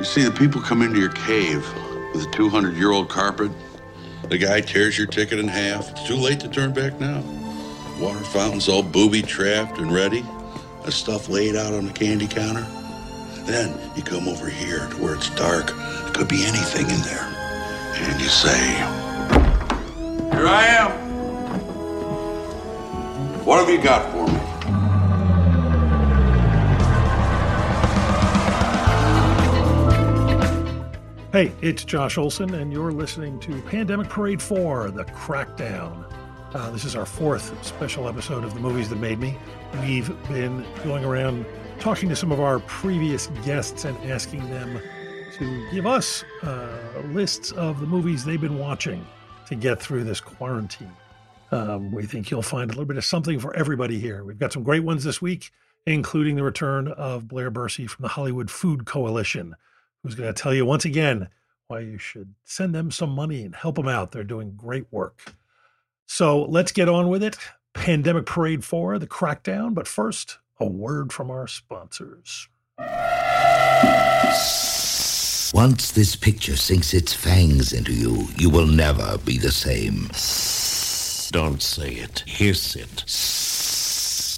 You see, the people come into your cave with a 200 year old carpet. The guy tears your ticket in half. It's too late to turn back now. Water fountains all booby trapped and ready. The stuff laid out on the candy counter. Then you come over here to where it's dark. It could be anything in there. And you say, Here I am. What have you got for me? Hey, it's Josh Olson, and you're listening to Pandemic Parade 4 The Crackdown. Uh, this is our fourth special episode of the movies that made me. We've been going around talking to some of our previous guests and asking them to give us uh, lists of the movies they've been watching to get through this quarantine. Um, we think you'll find a little bit of something for everybody here. We've got some great ones this week, including the return of Blair Bursey from the Hollywood Food Coalition who's going to tell you once again why you should send them some money and help them out. They're doing great work. So let's get on with it. Pandemic Parade 4, the crackdown. But first, a word from our sponsors. Once this picture sinks its fangs into you, you will never be the same. Don't say it. Hiss it.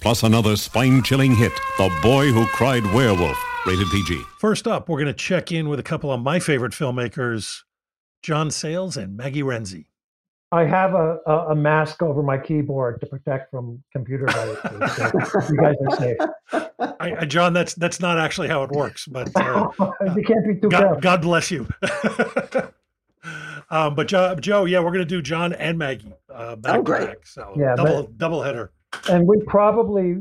Plus another spine-chilling hit, The Boy Who Cried Werewolf rated PG. First up, we're going to check in with a couple of my favorite filmmakers, John Sayles and Maggie Renzi. I have a, a, a, mask over my keyboard to protect from computer viruses. So you guys are safe. I, I, John, that's that's not actually how it works, but uh, you can't be too God, God bless you. um, but Joe, Joe, yeah, we're going to do John and Maggie uh, back oh, great. back. So yeah, double but, double header. And we probably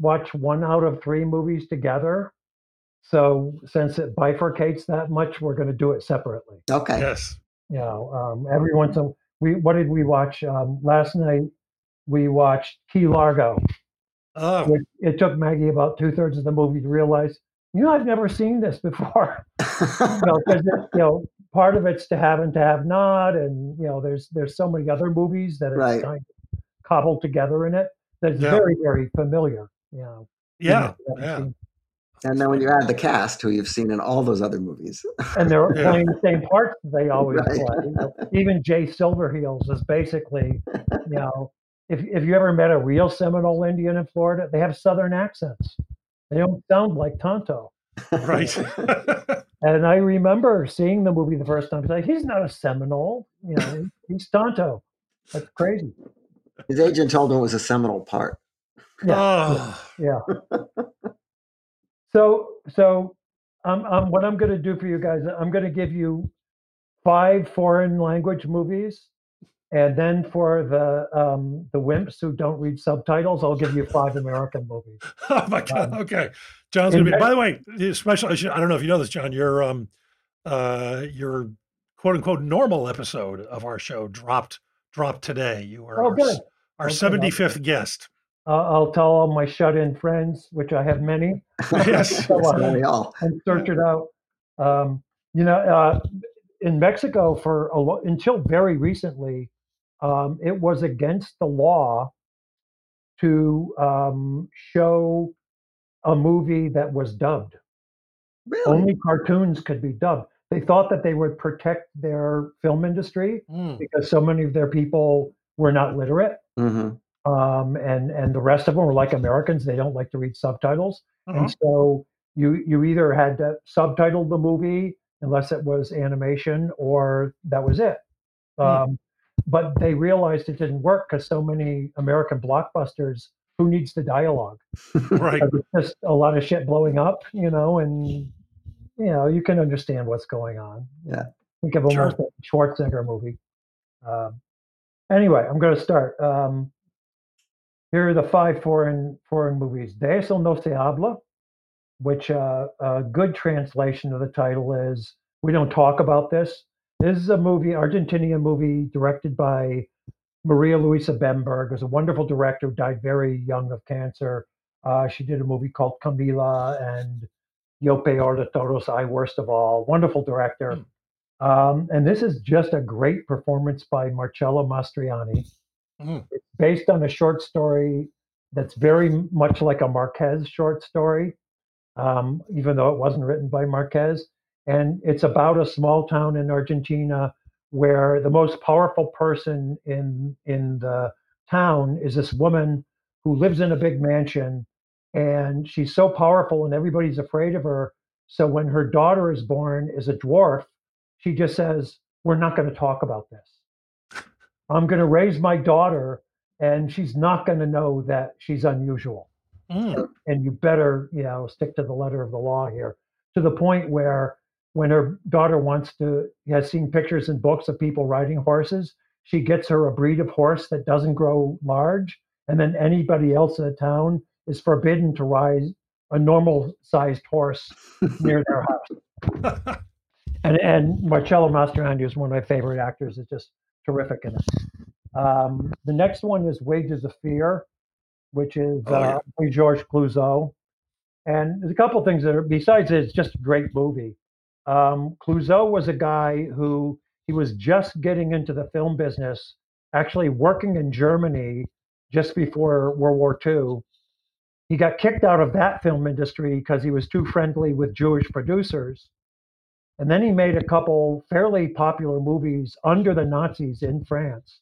watch one out of three movies together. So since it bifurcates that much, we're going to do it separately. Okay. Yes. You know, um, every once in we what did we watch um, last night? We watched Key Largo. Oh. It, it took Maggie about two thirds of the movie to realize, you know, I've never seen this before. you know, because you know, part of it's to have and to have not, and you know, there's there's so many other movies that are right. kind of cobbled together in it that's yeah. very very familiar. You know. Yeah. yeah. And then when you add the cast, who you've seen in all those other movies, and they're yeah. playing the same parts they always right. play. You know, even Jay Silverheels is basically, you know, if if you ever met a real Seminole Indian in Florida, they have Southern accents. They don't sound like Tonto. Right. and I remember seeing the movie the first time. Like, he's not a Seminole. You know, he's Tonto. That's crazy. His agent told him it was a Seminole part. Yeah. Oh. Yeah. So, so um, um, what I'm going to do for you guys, I'm going to give you five foreign language movies, and then for the um, the wimps who don't read subtitles, I'll give you five American movies. oh my god! Um, okay, John's going to be. By the way, special. I don't know if you know this, John. Your um, uh, your quote unquote normal episode of our show dropped dropped today. You were oh, our, our 75th guest. Uh, I'll tell all my shut-in friends, which I have many. yes, so, and search it out. Um, you know, uh, in Mexico for a lo- until very recently, um, it was against the law to um, show a movie that was dubbed. Really? Only cartoons could be dubbed. They thought that they would protect their film industry mm. because so many of their people were not literate. Mm-hmm um, and and the rest of them were like Americans; they don't like to read subtitles, uh-huh. and so you you either had to subtitle the movie unless it was animation, or that was it. Mm. Um, but they realized it didn't work because so many American blockbusters. Who needs the dialogue? right. just a lot of shit blowing up, you know, and you know you can understand what's going on. Yeah. Think of almost sure. a Schwarzenegger movie. Um, anyway, I'm going to start. Um, here are the five foreign foreign movies: De eso no se habla, which uh, a good translation of the title is "We Don't Talk About This." This is a movie, Argentinian movie, directed by Maria Luisa Bemberg. Was a wonderful director, who died very young of cancer. Uh, she did a movie called Camila and Yo Peor de Todos, I Worst of All. Wonderful director. Mm. Um, and this is just a great performance by Marcello Mastroianni. Mm. It's based on a short story that's very much like a Marquez short story, um, even though it wasn't written by Marquez. And it's about a small town in Argentina where the most powerful person in in the town is this woman who lives in a big mansion and she's so powerful and everybody's afraid of her so when her daughter is born as a dwarf she just says we're not going to talk about this i'm going to raise my daughter and she's not going to know that she's unusual. Mm. and you better you know stick to the letter of the law here. To the point where when her daughter wants to has seen pictures and books of people riding horses she gets her a breed of horse that doesn't grow large and then anybody else in the town is forbidden to ride a normal sized horse near their house. And and marcello mastroianni is one of my favorite actors. Is just terrific in it um, the next one is wages of fear which is Oh, yeah. uh, by Georges Clouzot. And there's a couple things that are, besides it, it's just a great movie. Um, Clouzot was a guy who he was just getting into the film business, actually working in Germany just before World War II. He got kicked out of that film industry because he was too friendly with Jewish producers. And then he made a couple fairly popular movies under the Nazis in France,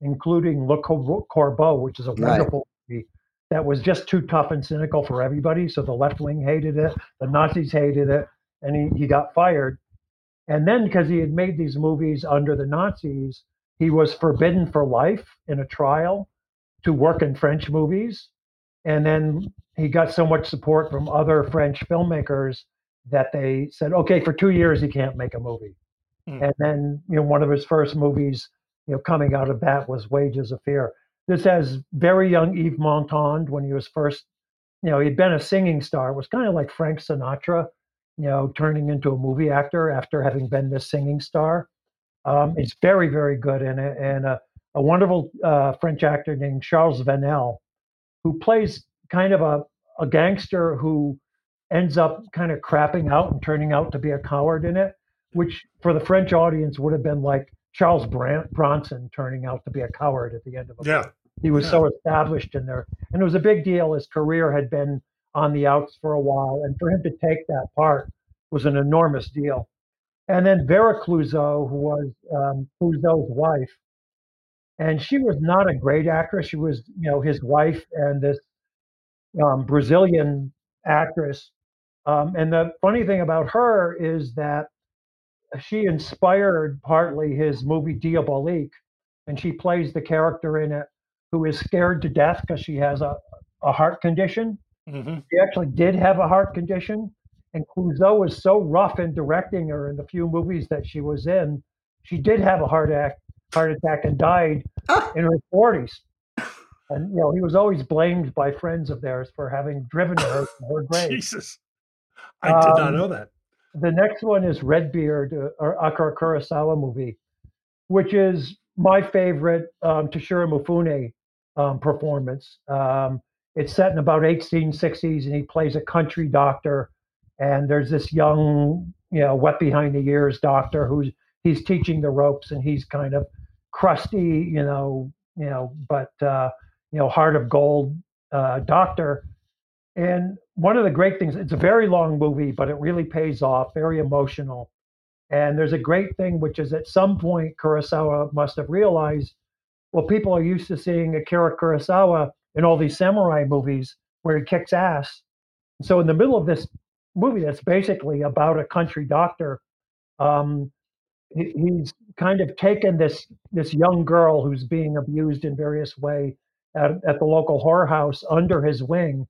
including Le Corbeau, which is a Right. wonderful movie that was just too tough and cynical for everybody. So the left wing hated it, the Nazis hated it, and he, he got fired. And then because he had made these movies under the Nazis, he was forbidden for life in a trial to work in French movies. And then he got so much support from other French filmmakers that they said, okay, for two years he can't make a movie. Hmm. And then, you know, one of his first movies, you know, coming out of that was Wages of Fear. This has very young Yves Montand when he was first, you know, he'd been a singing star. It was kind of like Frank Sinatra, you know, turning into a movie actor after having been this singing star. Um, it's very, very good in it. And a, a wonderful uh, French actor named Charles Vanel, who plays kind of a, a gangster who ends up kind of crapping out and turning out to be a coward in it, which for the French audience would have been like Charles Bronson turning out to be a coward at the end of a Yeah. he was Yeah. so established in there. And it was a big deal. His career had been on the outs for a while. And for him to take that part was an enormous deal. And then Vera Clouzot, who was um, Clouzot's wife, and she was not a great actress. She was, you know, his wife and this um, Brazilian actress. Um, and the funny thing about her is that she inspired partly his movie Diabolique, and she plays the character in it who is scared to death because she has a, a heart condition. hmm She actually did have a heart condition, and Clouzot was so rough in directing her in the few movies that she was in. She did have a heart attack, heart attack, and died in her forties. And you know, he was always blamed by friends of theirs for having driven her to her grave. Jesus. I did not Um, know that. The next one is Redbeard, uh, or Akira Kurosawa movie, which is my favorite um, Toshiro Mifune um, performance. Um, it's set in about 1860s, and he plays a country doctor. And there's this young, you know, wet behind the ears doctor who's he's teaching the ropes, and he's kind of crusty, you know, you know, but uh, you know, heart of gold uh, doctor. And one of the great things, it's a very long movie, but it really pays off, very emotional. And there's a great thing, which is at some point, Kurosawa must have realized, well, people are used to seeing Akira Kurosawa in all these samurai movies where he kicks ass. So in the middle of this movie, that's basically about a country doctor, um, he, he's kind of taken this this young girl who's being abused in various way at, at the local whorehouse under his wing,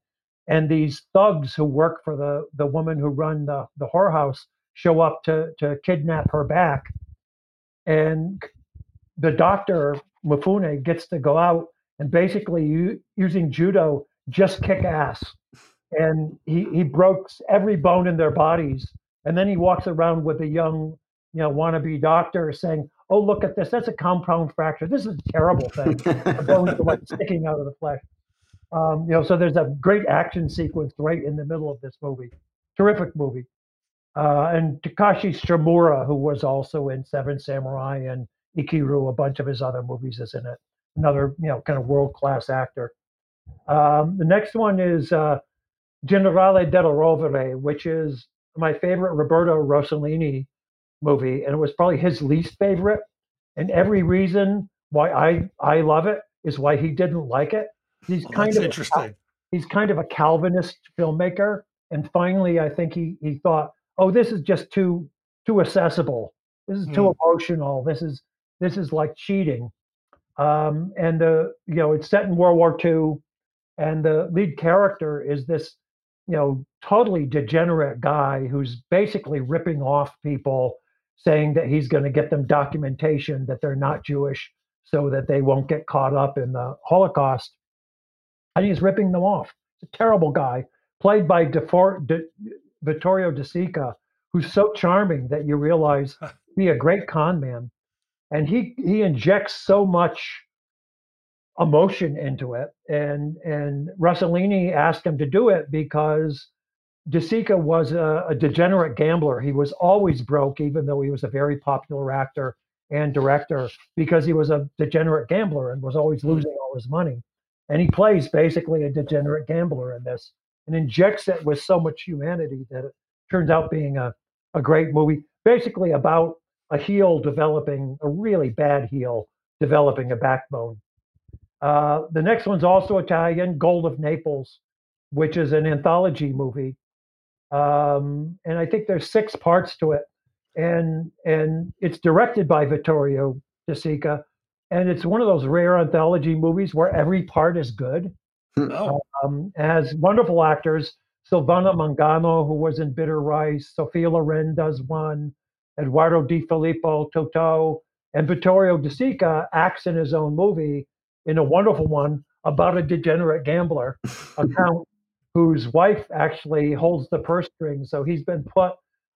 and these thugs who work for the the woman who run the the whorehouse show up to to kidnap her back, and the doctor Mifune gets to go out and basically u- using judo just kick ass and he he broke every bone in their bodies, and then he walks around with a young, you know, wannabe doctor saying, "Oh, look at this! That's a compound fracture. This is a terrible thing. The bones are like sticking out of the flesh." Um, you know, so there's a great action sequence right in the middle of this movie. Terrific movie. Uh, and Takashi Shimura, who was also in Seven Samurai and Ikiru, a bunch of his other movies, is in it. Another, you know, kind of world class actor. Um, the next one is uh, Generale della Rovere, which is my favorite Roberto Rossellini movie, and it was probably his least favorite. And every reason why I I love it is why he didn't like it. He's Well, kind of a- interesting. he's kind of a Calvinist filmmaker, and finally, I think he he thought, oh, this is just too too accessible. This is too emotional. This is this is like cheating. Um, and the you know it's set in World War II, and the lead character is this you know totally degenerate guy who's basically ripping off people, saying that he's going to get them documentation that they're not Jewish, so that they won't get caught up in the Holocaust and he's ripping them off. He's a terrible guy, played by DeFor- De- Vittorio De Sica, who's so charming that you realize be a great con man, and he he injects so much emotion into it. And and Rossellini asked him to do it because De Sica was a, a degenerate gambler. He was always broke, even though he was a very popular actor and director, because he was a degenerate gambler and was always hmm. losing all his money and he plays basically a degenerate gambler in this and injects it with so much humanity that it turns out being a, a great movie basically about a heel developing a really bad heel developing a backbone. Uh, the next one's also italian gold of naples which is an anthology movie. Um, and i think there's six parts to it. And and it's directed by vittorio de sica and it's one of those rare anthology movies where every part is good. Oh, Um, has wonderful actors. Silvana Mangano, who was in Bitter Rice, Sophia Loren does one, Eduardo De Filippo, Toto, and Vittorio De Sica acts in his own movie in a wonderful one about a degenerate gambler, a count whose wife actually holds the purse strings. So he's been put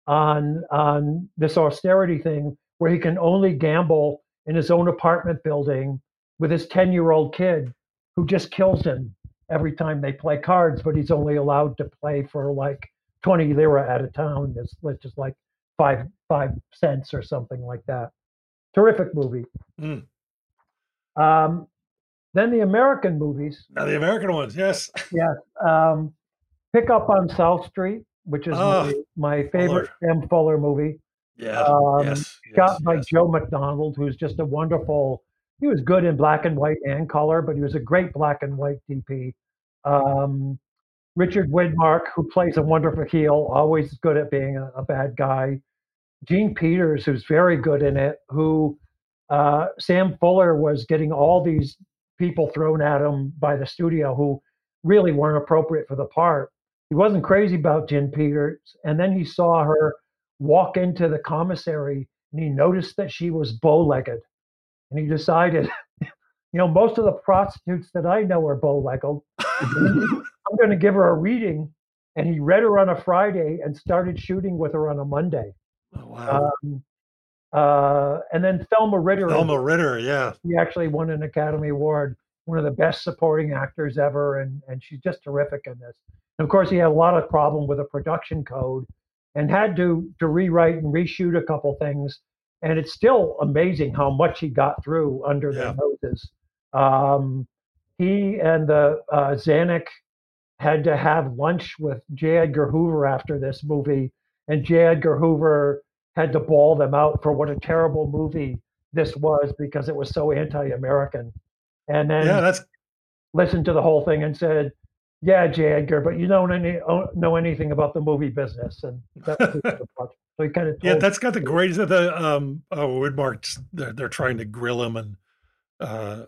on on this austerity thing where he can only gamble in his own apartment building with his 10 year old kid who just kills him every time they play cards, but he's only allowed to play for like 20 lira at a time. It's which is like five five cents or something like that. Terrific movie. Mm. Um, then the American movies. now the American ones, yes. Yeah. Um, Pick Up on South Street, which is my, my favorite Sam Fuller movie. Yeah. Um, yes. shot yes, by yes. Joe MacDonald, who's just a wonderful. He was good in black and white and color, but he was a great black and white DP. Um, Richard Widmark, who plays a wonderful heel, always good at being a, a bad guy. Jean Peters, who's very good in it, who uh, Sam Fuller was getting all these people thrown at him by the studio who really weren't appropriate for the part. He wasn't crazy about Jean Peters, and then he saw her walk into the commissary and he noticed that she was bow-legged, and he decided, you know, most of the prostitutes that I know are bow-legged. I'm going to give her a reading, and he read her on a Friday and started shooting with her on a Monday. Oh, wow. Um, uh, and then Thelma Ritter, Thelma Ritter, yeah. she actually won an Academy Award, one of the best supporting actors ever, and and she's just terrific in this. And of course, he had a lot of problem with a production code, and had to to rewrite and reshoot a couple things. And it's still amazing how much he got through under Yeah. their noses. Um, he and the uh, Zanuck had to have lunch with J. Edgar Hoover after this movie, and J. Edgar Hoover had to bawl them out for what a terrible movie this was because it was so anti-American. And then Yeah, that's listened to the whole thing and said, "Yeah, J. Edgar, but you don't any, oh, know anything about the movie business." And that was his approach. so he kind of yeah, that's got the greatest of the um oh they're they're trying to grill him and uh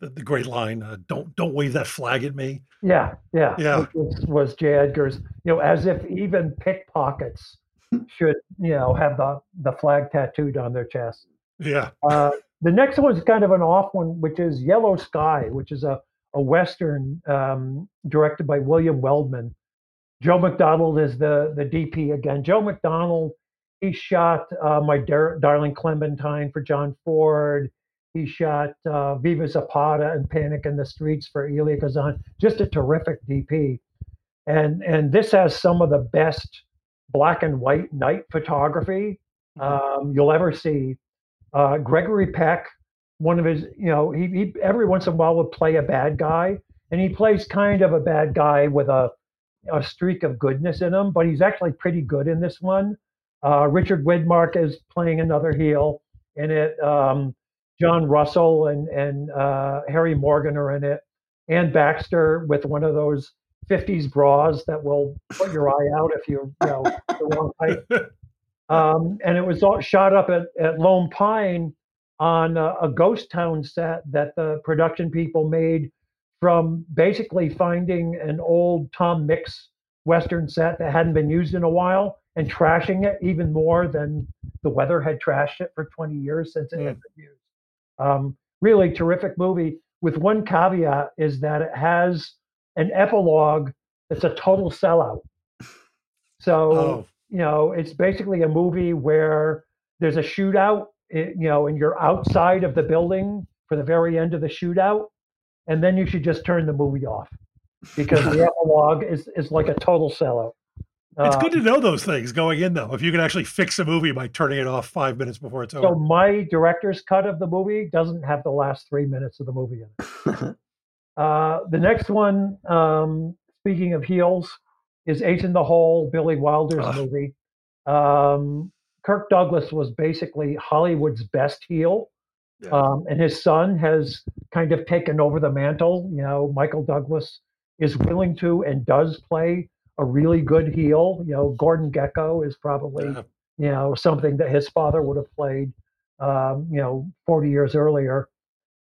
the, the great line, uh, don't don't wave that flag at me. Yeah, yeah, Yeah. Was, was J. Edgar's, you know, as if even pickpockets should, you know, have the the flag tattooed on their chest. Yeah. Uh, the next one is kind of an off one, which is Yellow Sky, which is a a western um, directed by William Wellman, Joe MacDonald is the the DP again. Joe MacDonald, he shot uh, My Dar- Darling Clementine for John Ford. He shot uh, Viva Zapata and Panic in the Streets for Elia Kazan. Just a terrific DP, and and this has some of the best black and white night photography um, you'll ever see. Uh, Gregory Peck, one of his, you know, he, he every once in a while would play a bad guy, and he plays kind of a bad guy with a a streak of goodness in him, but he's actually pretty good in this one. Uh, Richard Widmark is playing another heel in it. Um, John Russell and and uh, Harry Morgan are in it. Anne Baxter with one of those 50s bras that will put your eye out if you're you know the wrong height. Um, and it was all shot up at, at Lone Pine on a, a ghost town set that the production people made from basically finding an old Tom Mix Western set that hadn't been used in a while and trashing it even more than the weather had trashed it for 20 years since it Mm. had been used. Um, really terrific movie with one caveat is that it has an epilogue that's a total sellout. So, Oh, you know, it's basically a movie where there's a shootout, eh, you know, and you're outside of the building for the very end of the shootout, and then you should just turn the movie off because the epilogue is is like a total sellout. it's Uh, good to know those things going in, though. If you can actually fix a movie by turning it off five minutes before it's so over. So my director's cut of the movie doesn't have the last three minutes of the movie in it. Uh, the next one, um, speaking of heels, is Ace in the Hole, Billy Wilder's Ugh. movie. Um, Kirk Douglas was basically Hollywood's best heel, Yeah. um, and his son has kind of taken over the mantle. You know, Michael Douglas is willing to and does play a really good heel. You know, Gordon Gekko is probably Yeah. you know something that his father would have played. Um, you know, 40 years earlier.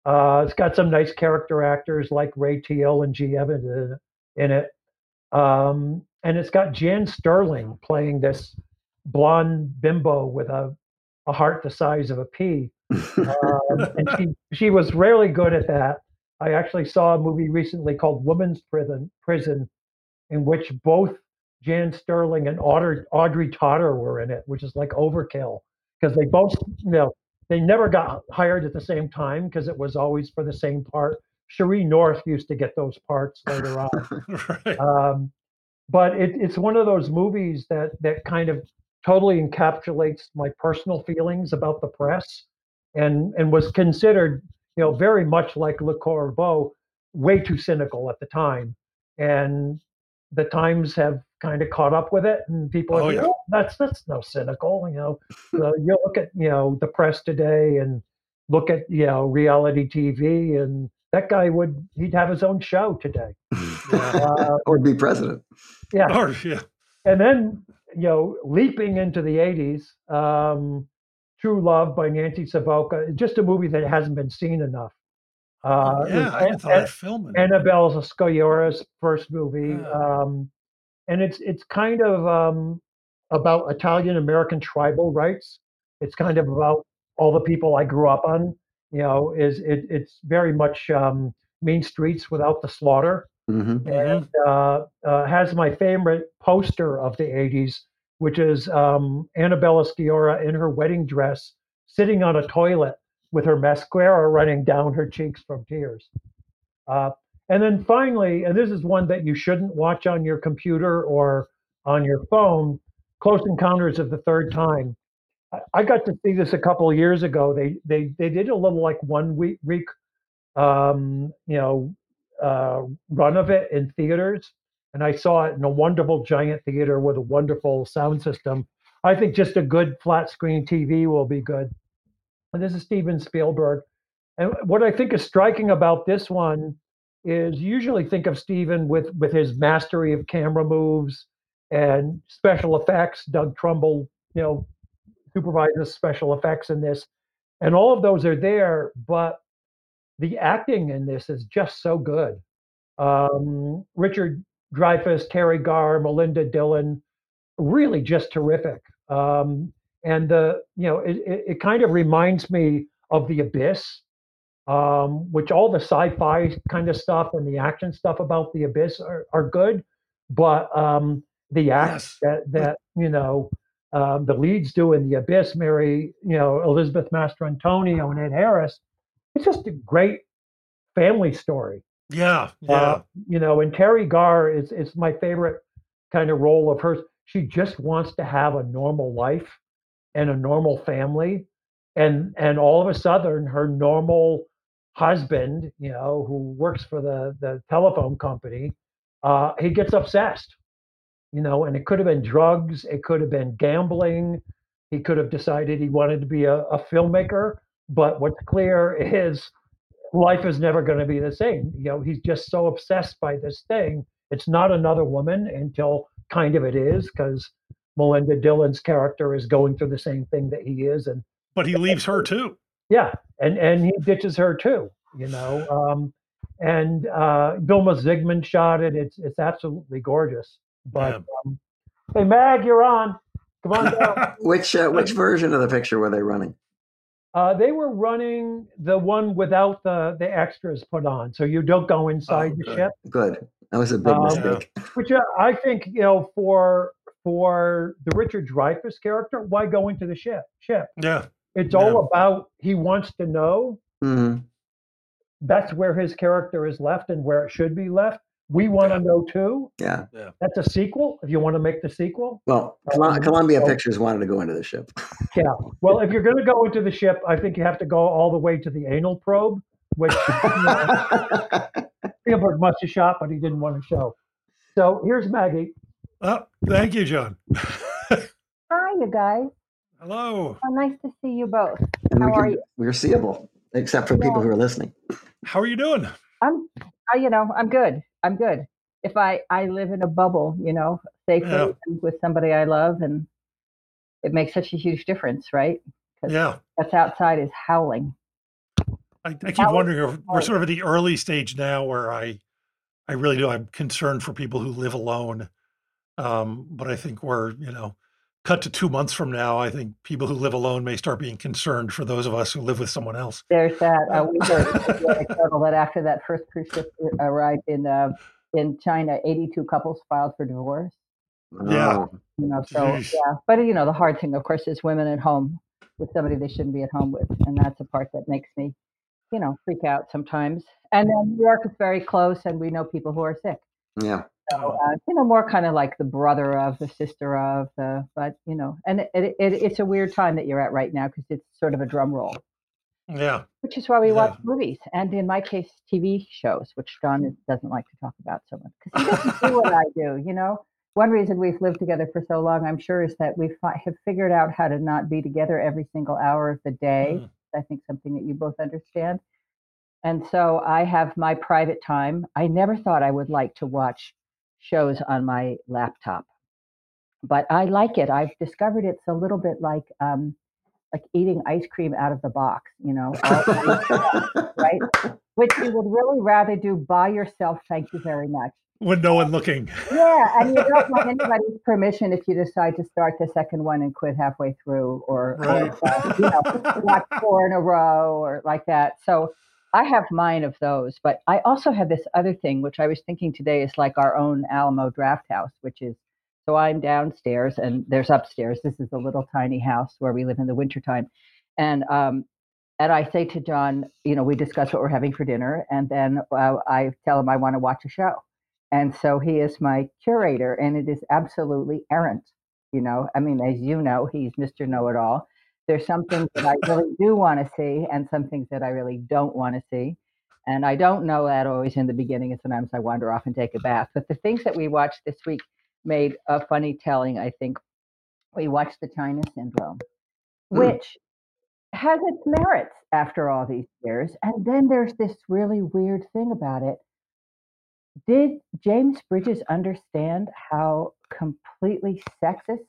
Uh, it's got some nice character actors like Ray Teal and G. Evans in, in it. Um, and it's got Jan Sterling playing this blonde bimbo with a, a heart the size of a pea. Um, and she, she was really good at that. I actually saw a movie recently called Woman's Prison, Prison in which both Jan Sterling and Audrey, Audrey Totter were in it, which is like overkill because they both, you know, they never got hired at the same time because it was always for the same part. Sheree North used to get those parts later on. right. Um, but it, it's one of those movies that that kind of totally encapsulates my personal feelings about the press, and and was considered, you know, very much like Le Corbeau, way too cynical at the time, and the times have kind of caught up with it, and people are Oh, like, yeah. "Oh, that's that's no cynical, you know. Uh, you look at you know the press today, and look at you know reality TV, and that guy would he'd have his own show today. Uh, or be president. yeah, Or, yeah. and then you know leaping into the 80s um, true love by nancy savoca just a movie that hasn't been seen enough uh, it yeah, I An- thought of filming. annabella sciorra's first movie Yeah. um, and it's it's kind of um, about italian american tribal rights it's kind of about all the people i grew up on you know is it, it's very much um, mean streets without the slaughter hmm and uh, uh, has my favorite poster of the 80s, which is um, Annabella Sciorra in her wedding dress sitting on a toilet with her mascara running down her cheeks from tears. Uh, and then finally, and this is one that you shouldn't watch on your computer or on your phone Close Encounters of the Third Time. I- got to see this a couple years ago. They they they did a little like one week week um, you know uh, run of it in theaters, and I saw it in a wonderful giant theater with a wonderful sound system. I think just a good flat screen TV will be good. And this is Steven Spielberg. And what I think is striking about this one is usually think of Steven with with his mastery of camera moves and special effects. Doug Trumbull, you know, supervises special effects in this, and all of those are there, but the acting in this is just so good. Um, Richard Dreyfuss, Teri Garr, Melinda Dillon, really just terrific. Um, and the you know it, it, it kind of reminds me of The Abyss, um, which all the sci-fi kind of stuff and the action stuff about The Abyss are, are good, but um, the act Yes. that that you know um, the leads do in the abyss mary you know elizabeth mastrantonio and ed harris it's just a great family story Yeah. Yeah. uh, you know and teri garr is is my favorite kind of role of hers she just wants to have a normal life and a normal family and and all of a sudden her normal husband you know who works for the the telephone company uh he gets obsessed you know and it could have been drugs it could have been gambling he could have decided he wanted to be a, a filmmaker but what's clear is life is never going to be the same you know he's just so obsessed by this thing it's not another woman until kind of it is because melinda dillon's character is going through the same thing that he is and but he leaves her too. yeah and and he ditches her too you know um and uh vilmos zsigmond shot it it's it's absolutely gorgeous but Yeah. um, hey mag you're on come on down Which uh, which version of the picture were they running? Uh they were running the one without the the extras put on so you don't go inside the good. ship Good. That was a big Um, mistake. which uh, i think you know for for the richard dreyfuss character why go into the ship ship Yeah. it's Yeah. all about he wants to know Mhm. that's where his character is left and where it should be left. We want to Yeah. know too. Yeah. That's a sequel. If you want to make the sequel, Well, Col- Um, Columbia so- Pictures wanted to go into the ship. yeah. Well, if you're going to go into the ship, I think you have to go all the way to the anal probe, which you know, Spielberg must have shot, but he didn't want to show. So here's Maggie. Oh, thank you, John. Hi, you guys. Hello. Oh, nice to see you both. and we How are you? we're seeable, except for people who are listening. How are you doing? I'm, I, you know, I'm good. I'm good. If I, I live in a bubble, you know, safely Yeah. with somebody I love, and it makes such a huge difference, right? 'Cause Yeah. That's outside is howling. I, I keep How- wondering if we're sort of at the early stage now where I, I really do. I'm concerned for people who live alone. Um, but I think we're, you know, cut to two months from now. I think people who live alone may start being concerned for those of us who live with someone else. There's that. Uh, we heard anecdotal that after that first cruise ship arrived in uh, in China, 82 couples filed for divorce. Yeah. Oh, You know, so Jeez. yeah. But you know, the hard thing, of course, is women at home with somebody they shouldn't be at home with, and that's the part that makes me, you know, freak out sometimes. And then New York is very close, and we know people who are sick. Yeah. So, uh, you know, more kind of like the brother of, the sister of, the, but you know, and it, it, it, it's a weird time that you're at right now because it's sort of a drum roll, Yeah. which is why we Yeah. watch movies, and in my case, TV shows, which John doesn't like to talk about so much because he doesn't do what I do. You know, one reason we've lived together for so long, I'm sure, is that we fi- have figured out how to not be together every single hour of the day. Mm. I think something that you both understand. And so I have my private time. I never thought I would like to watch shows on my laptop, but I like it. I've discovered it's a little bit like um, like eating ice cream out of the box, you know, right? Which you would really rather do by yourself. Thank you very much. When no one looking. Yeah, and you don't want anybody's permission if you decide to start the second one and quit halfway through, or, or, uh, you know, watch four in a row or like that. So I have mine of those, but I also have this other thing, which I was thinking today is like our own Alamo Draft House, which is so I'm downstairs and there's upstairs. This is a little tiny house where we live in the wintertime. And um, and I say to John, you know, we discuss what we're having for dinner, and then uh, I tell him I want to watch a show. And so he is my curator, and it is absolutely errant. You know, I mean, as you know, he's Mr. Know It All. There's some things that I really do want to see, and some things that I really don't want to see. And I don't know that always in the beginning, and sometimes I wander off and take a bath. But the things that we watched this week made a funny telling, I think. We watched The China Syndrome, Hmm. which has its merits after all these years. And then there's this really weird thing about it. Did James Bridges understand how completely sexist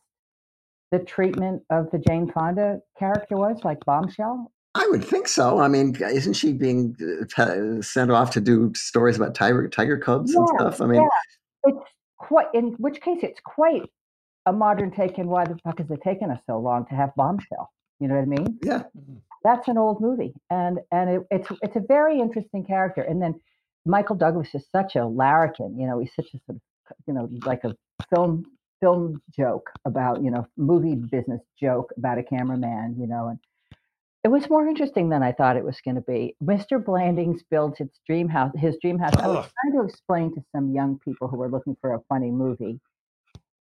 the treatment of the Jane Fonda character was, like Bombshell? I would think so. I mean, isn't she being uh, t- sent off to do stories about tiger tiger cubs and stuff? I mean, It's quite, in which case, it's quite a modern take. And why the fuck has it taken us so long to have Bombshell? You know what I mean? yeah. that's an old movie and and it, it's it's a very interesting character and then michael douglas is such a larrikin you know he's such a sort of you know like a film film joke about you know movie business joke about a cameraman, you know, and it was more interesting than I thought it was going to be. Mr. Blandings built his dream house, his dream house. I was trying to explain to some young people who were looking for a funny movie,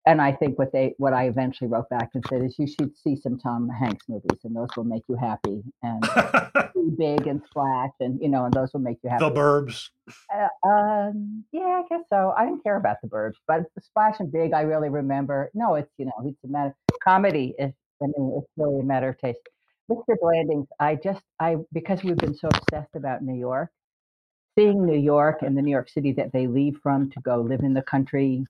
and I think what they what I eventually wrote back and said is you should see some Tom Hanks movies, and those will make you happy, and big and splash, and you know, and those will make you happy. the Burbs. Uh, um, yeah, I guess so. I didn't care about the birds, but splash and big, I really remember. No, it's you know, it's a matter comedy. Is I mean, it's really a matter of taste. Mr. Blandings, I just I because we've been so obsessed about New York, seeing New York and the New York City that they leave from to go live in the country.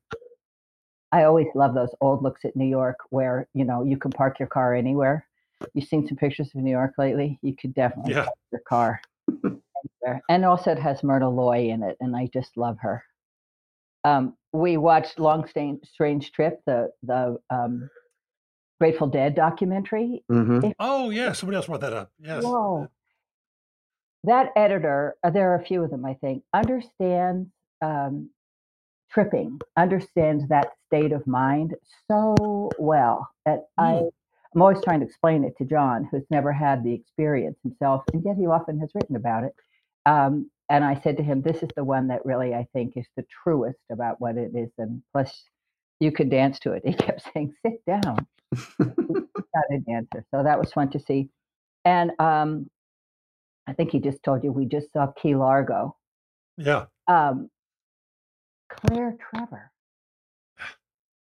I always love those old looks at New York where you know you can park your car anywhere. You've seen some pictures of New York lately. You could definitely Yeah. park your car there. And also it has Myrna Loy in it, and I just love her. Um, we watched Long Strange, Strange Trip, the the um, Grateful Dead documentary. hmm Oh yeah, somebody else brought that up. Yes. Whoa. That editor, uh, there are a few of them, I think, understands um, tripping, understands that state of mind so well that I, Hmm. I'm always trying to explain it to John, who's never had the experience himself, and yet he often has written about it. Um, and I said to him, "This is the one that really I think is the truest about what it is, and plus, you could dance to it." He kept saying, "Sit down." not a dancer. So that was fun to see. And um, I think he just told you we just saw Key Largo. Yeah. Um, Claire Trevor.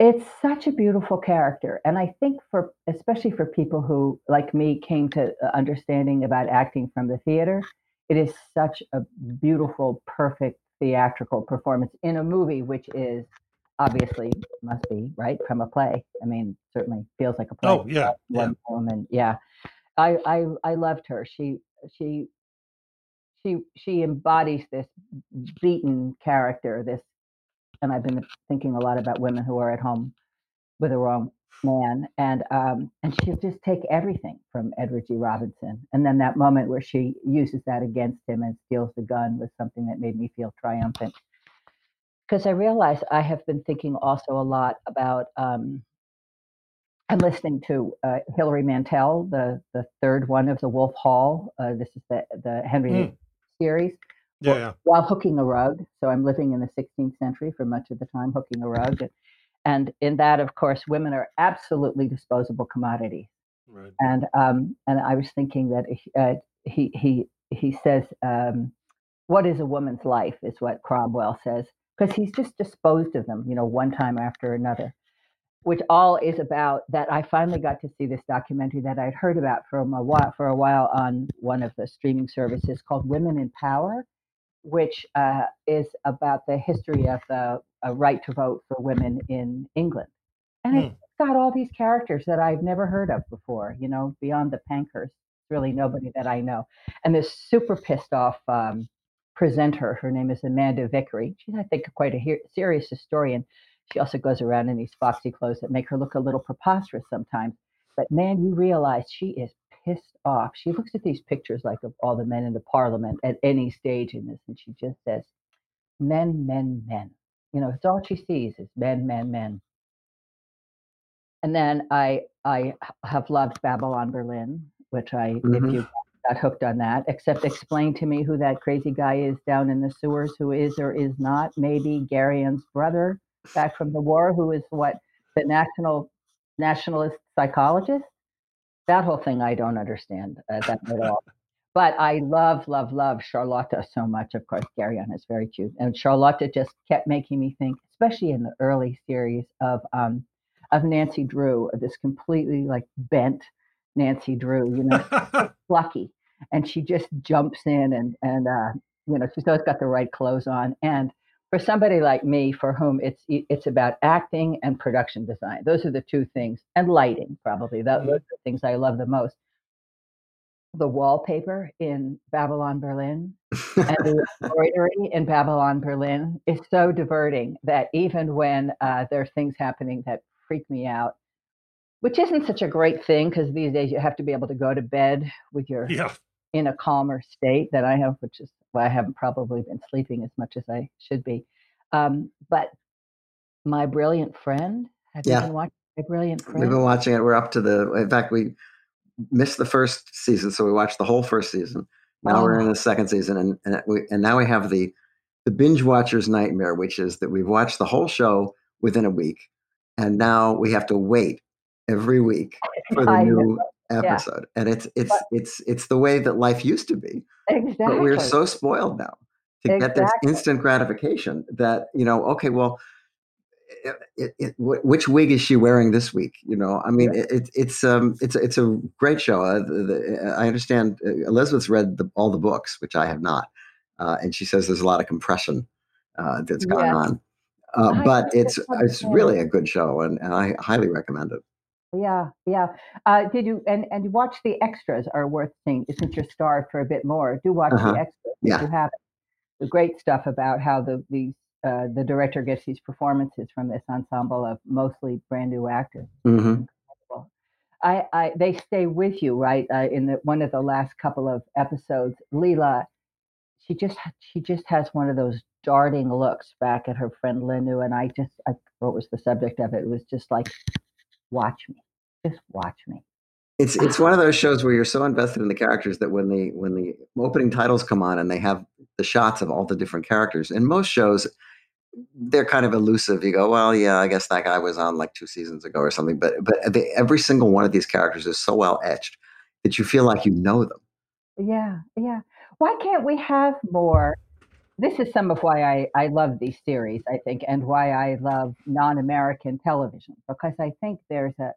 It's such a beautiful character. And I think for, especially for people who, like me, came to uh, understanding about acting from the theater, it is such a beautiful, perfect theatrical performance in a movie, which is obviously must be right from a play. I mean, certainly feels like a play. Oh yeah. Yeah. woman yeah I, I i loved her she she she she embodies this beaten character this and i've been thinking a lot about women who are at home with the wrong man and um and she'll just take everything from edward g robinson and then that moment where she uses that against him and steals the gun was something that made me feel triumphant because i realized i have been thinking also a lot about um I'm listening to uh, Hilary Mantel, the the third one of the Wolf Hall. Uh, this is the the Henry Mm. Series. Yeah. Yeah. While hooking a rug, so I'm living in the 16th century for much of the time, hooking a rug, and, and in that, of course, women are absolutely disposable commodities. Right. And um, and I was thinking that he- uh, he he he says, um, "What is a woman's life?" is what Cromwell says, because he's just disposed of them, you know, one time after another which all is about that I finally got to see this documentary that I'd heard about from a while for a while on one of the streaming services called Women in Power, which uh, is about the history of the uh, right to vote for women in England. And it's got all these characters that I've never heard of before, you know, beyond the Pankhurst, really nobody that I know. And this super pissed off um, presenter, her name is Amanda Vickery. She's, I think, quite a he- serious historian. She also goes around in these foxy clothes that make her look a little preposterous sometimes. But man, you realize she is pissed off. She looks at these pictures like of all the men in the parliament at any stage in this, and she just says, men, men, men. You know, it's all she sees is men, men, men. And then I I have loved Babylon Berlin, which I if Mhm. you got hooked on that, except explain to me who that crazy guy is down in the sewers who is or is not maybe Gereon's brother back from the war, who is what the national nationalist psychologist. That whole thing I don't understand uh, that at all. But I love, love, love Charlotta so much. Of course, Gereon is very cute, and Charlotta just kept making me think, especially in the early series of um, of Nancy Drew, this completely like bent Nancy Drew, you know, plucky, and she just jumps in and and uh, you know she's always got the right clothes on. And for somebody like me, for whom it's it's about acting and production design, those are the two things, and lighting probably. Tho- Those are the things I love the most. The wallpaper in Babylon Berlin and the embroidery in Babylon Berlin is so diverting that even when uh, there are things happening that freak me out, which isn't such a great thing because these days you have to be able to go to bed with your Yeah. in a calmer state than I have, which is I haven't probably been sleeping as much as I should be. Um, but my brilliant friend Have Yeah. you been watching A Brilliant friend? We've been watching it. We're up to the. In fact, we missed the first season, so we watched the whole first season. Now we're in Oh. the second season, and and we and now we have the the binge watcher's nightmare, which is that we've watched the whole show within a week, and now we have to wait every week for the I know. New Yeah. episode. And it's it's But- it's it's the way that life used to be, Exactly. but we're so spoiled now to get this instant gratification that you know okay well it, it, which wig is she wearing this week you know i mean it, it, it's um it's it's a great show uh, the, the, i understand uh, elizabeth's read the, all the books which i have not uh, and she says there's a lot of compression uh, that's going Yes. on uh, but it's it's really a good show and, and i highly recommend it Yeah, yeah. Uh, did you and and you watch the extras are worth seeing since you're starved for a bit more. Do watch Uh-huh. the extras if Yeah. you haven't. The great stuff about how the these uh, the director gets these performances from this ensemble of mostly brand new actors. Mm-hmm. I, I they stay with you right uh, in the one of the last couple of episodes. Leela, she just she just has one of those darting looks back at her friend Lenù, and I just I, what was the subject of it? It was just like, watch me, just watch me. It's it's one of those shows where you're so invested in the characters that when the when the opening titles come on and they have the shots of all the different characters. In most shows, they're kind of elusive. You go, well, yeah, I guess that guy was on like two seasons ago or something. But but they, every single one of these characters is so well etched that you feel like you know them. Yeah, yeah. Why can't we have more? This is some of why I, I love these series, I think, and why I love non American television, because I think there's a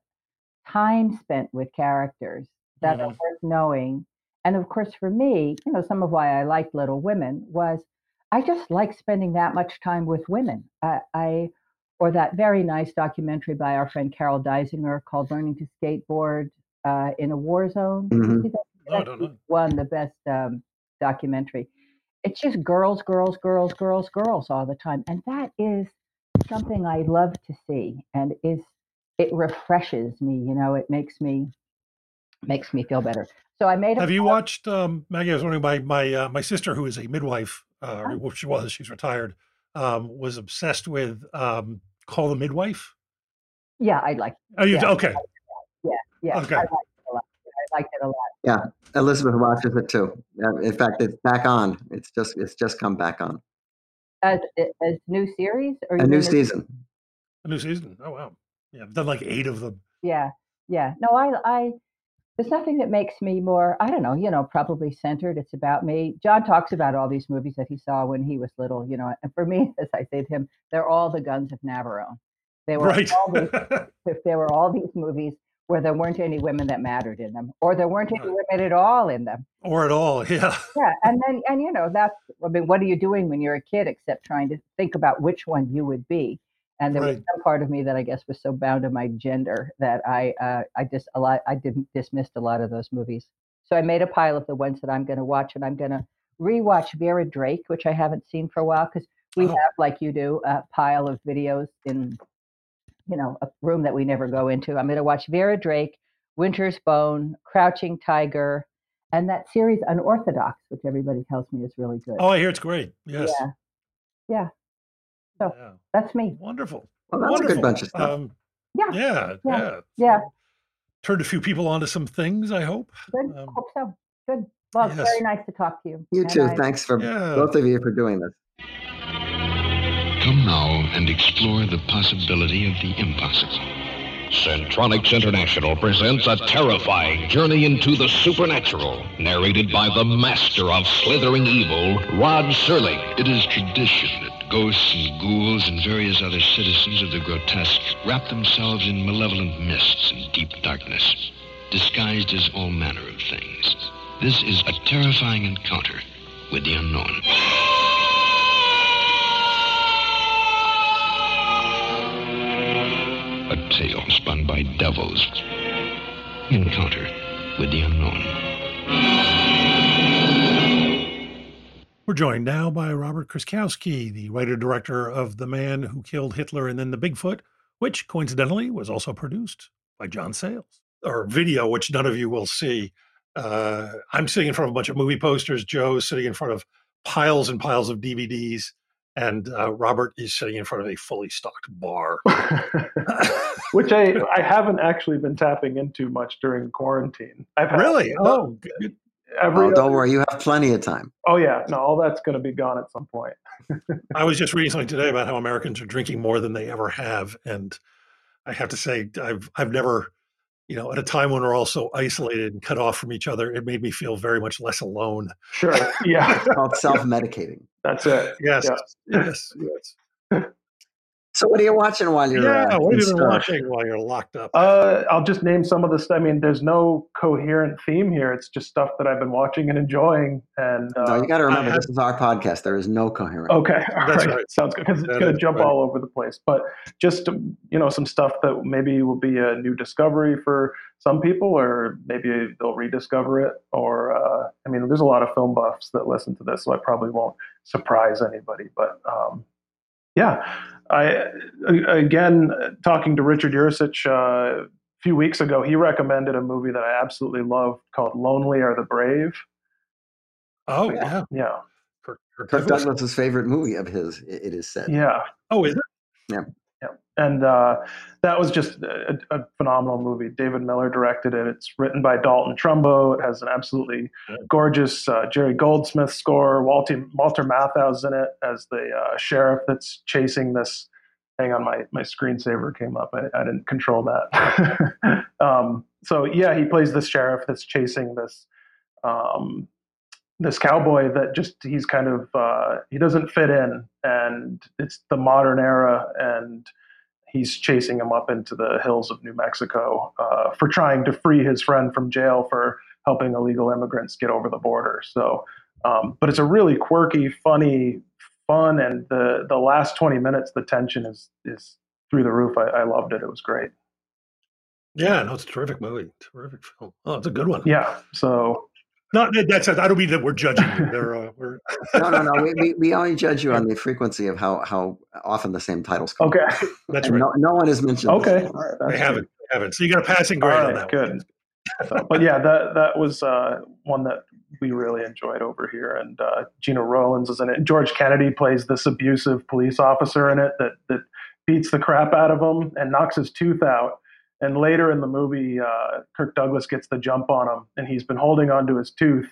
time spent with characters that are Mhm. worth knowing. And of course, for me, you know, some of why I liked Little Women was I just like spending that much time with women. I, I or that very nice documentary by our friend Carol Dysinger called Learning to Skateboard uh, in a War Zone. Did you Mhm. see that? No, I don't know. won the best um, documentary. It's just girls, girls, girls, girls, girls all the time, and that is something I love to see, and is it refreshes me. You know, it makes me makes me feel better. So I made a Have you watched um, Maggie? I was wondering. My my uh, my sister, who is a midwife, uh, Oh. or she was, she's retired, um, was obsessed with um, Call the Midwife. Yeah, I like. Oh, you Yeah. okay? Yeah, Okay. I liked it a lot. I liked it a lot. Yeah, Elizabeth watches it too. Uh, in fact, it's back on. It's just it's just come back on As as new series or a new mean season. A new season. Oh wow. Yeah, I've done like eight of them. Yeah, yeah. No, I, I, there's nothing that makes me more, I don't know, you know, probably centered. It's about me. John talks about all these movies that he saw when he was little, you know, and for me, as I say to him, they're all the guns of Navarone. They were Right. all these, if there were all these movies where there weren't any women that mattered in them, or there weren't any women at all in them. or at all. Yeah. Yeah, and then, and you know, that's, I mean, what are you doing when you're a kid except trying to think about which one you would be? And there was some part of me that I guess was so bound to my gender that I, uh, I just a lot, I didn't dismissed a lot of those movies. So I made a pile of the ones that I'm going to watch, and I'm going to rewatch Vera Drake, which I haven't seen for a while because we Oh. have, like you do, a pile of videos in, you know, a room that we never go into. I'm going to watch Vera Drake, Winter's Bone, Crouching Tiger, and that series Unorthodox, which everybody tells me is really good. Oh, I hear it's great. Yes. Yeah, yeah, so- Yeah. that's me. Wonderful. Well, that's a good bunch of stuff. Um, Yeah, yeah. yeah, Yeah. yeah. Turned a few people onto some things. I hope. Good. Um, Hope so. Good. Well, yes. very nice to talk to you. You and too. I- Thanks for Yeah. both of you for doing this. Come now and explore the possibility of the impossible. Centronics International presents a terrifying journey into the supernatural, narrated by the master of slithering evil, Rod Serling. It is tradition that ghosts and ghouls and various other citizens of the grotesque wrap themselves in malevolent mists and deep darkness, disguised as all manner of things. This is a terrifying encounter with the unknown. A tale spun by devils. Encounter with the unknown. We're joined now by Robert Krzykowski, the writer director of The Man Who Killed Hitler and Then the Bigfoot, which coincidentally was also produced by John Sayles. Or video, which none of you will see. Uh, I'm sitting in front of a bunch of movie posters. Joe's sitting in front of piles and piles of DVDs, and uh, Robert is sitting in front of a fully stocked bar. which I I haven't actually been tapping into much during quarantine. I've really? Oh, good. Every Oh, don't other- worry, you have plenty of time. Oh yeah, no, all that's going to be gone at some point. I was just reading something today about how Americans are drinking more than they ever have, and I have to say, I've I've never, you know, at a time when we're all so isolated and cut off from each other, it made me feel very much less alone. Sure. Yeah, It's called self-medicating. that's it. Yes, Yeah. yes, yes. So what are you watching while you're? Yeah, uh, what in have you been watching while you're locked up? Uh, I'll just name some of the stuff. I mean, there's no coherent theme here. It's just stuff that I've been watching and enjoying. And uh, No, you got to remember I- this is our podcast. There is no coherent. Okay, all That's right. right. Sounds good because it's going to jump right. all over the place. But just you know, some stuff that maybe will be a new discovery for some people, or maybe they'll rediscover it. Or uh, I mean, there's a lot of film buffs that listen to this, so I probably won't surprise anybody. But um, yeah, I again talking to Richard Yurisich uh, a few weeks ago, he recommended a movie that I absolutely love called "Lonely Are the Brave." oh yeah, Yeah, Kirk, Kirk Kirk Douglas. Douglas's favorite movie of his, it is said. yeah. Oh, is it? Yeah, and uh, that was just a, a phenomenal movie. David Miller directed it. It's written by Dalton Trumbo. It has an absolutely gorgeous uh, Jerry Goldsmith score. Walter Walter Matthau's in it as the uh, sheriff that's chasing this. Hang on, my my screensaver came up. I, I didn't control that. um, so yeah, he plays this sheriff that's chasing this. Um, this cowboy that just he's kind of uh, he doesn't fit in and it's the modern era and he's chasing him up into the hills of new mexico uh, for trying to free his friend from jail for helping illegal immigrants get over the border. So um, but it's a really quirky funny fun and the the last 20 minutes the tension is is through the roof. I, I loved it. It was great. Yeah, no, it's a terrific movie, terrific film. Oh, it's a good one. yeah so Not that- that's. I don't mean that we're judging you. They're, uh, we're No, no, no. We, we, we only judge you on the frequency of how, how often the same titles come. okay that's And right. no, no one has mentioned. okay before. all right, They that's haven't. They haven't. So you got a passing All grade on that. good. One. So, but yeah, that that was uh, one that we really enjoyed over here, and uh, Gena Rowlands is in it. George Kennedy plays this abusive police officer in it that that beats the crap out of him and knocks his tooth out. And later in the movie, uh, Kirk Douglas gets the jump on him, and he's been holding onto his tooth,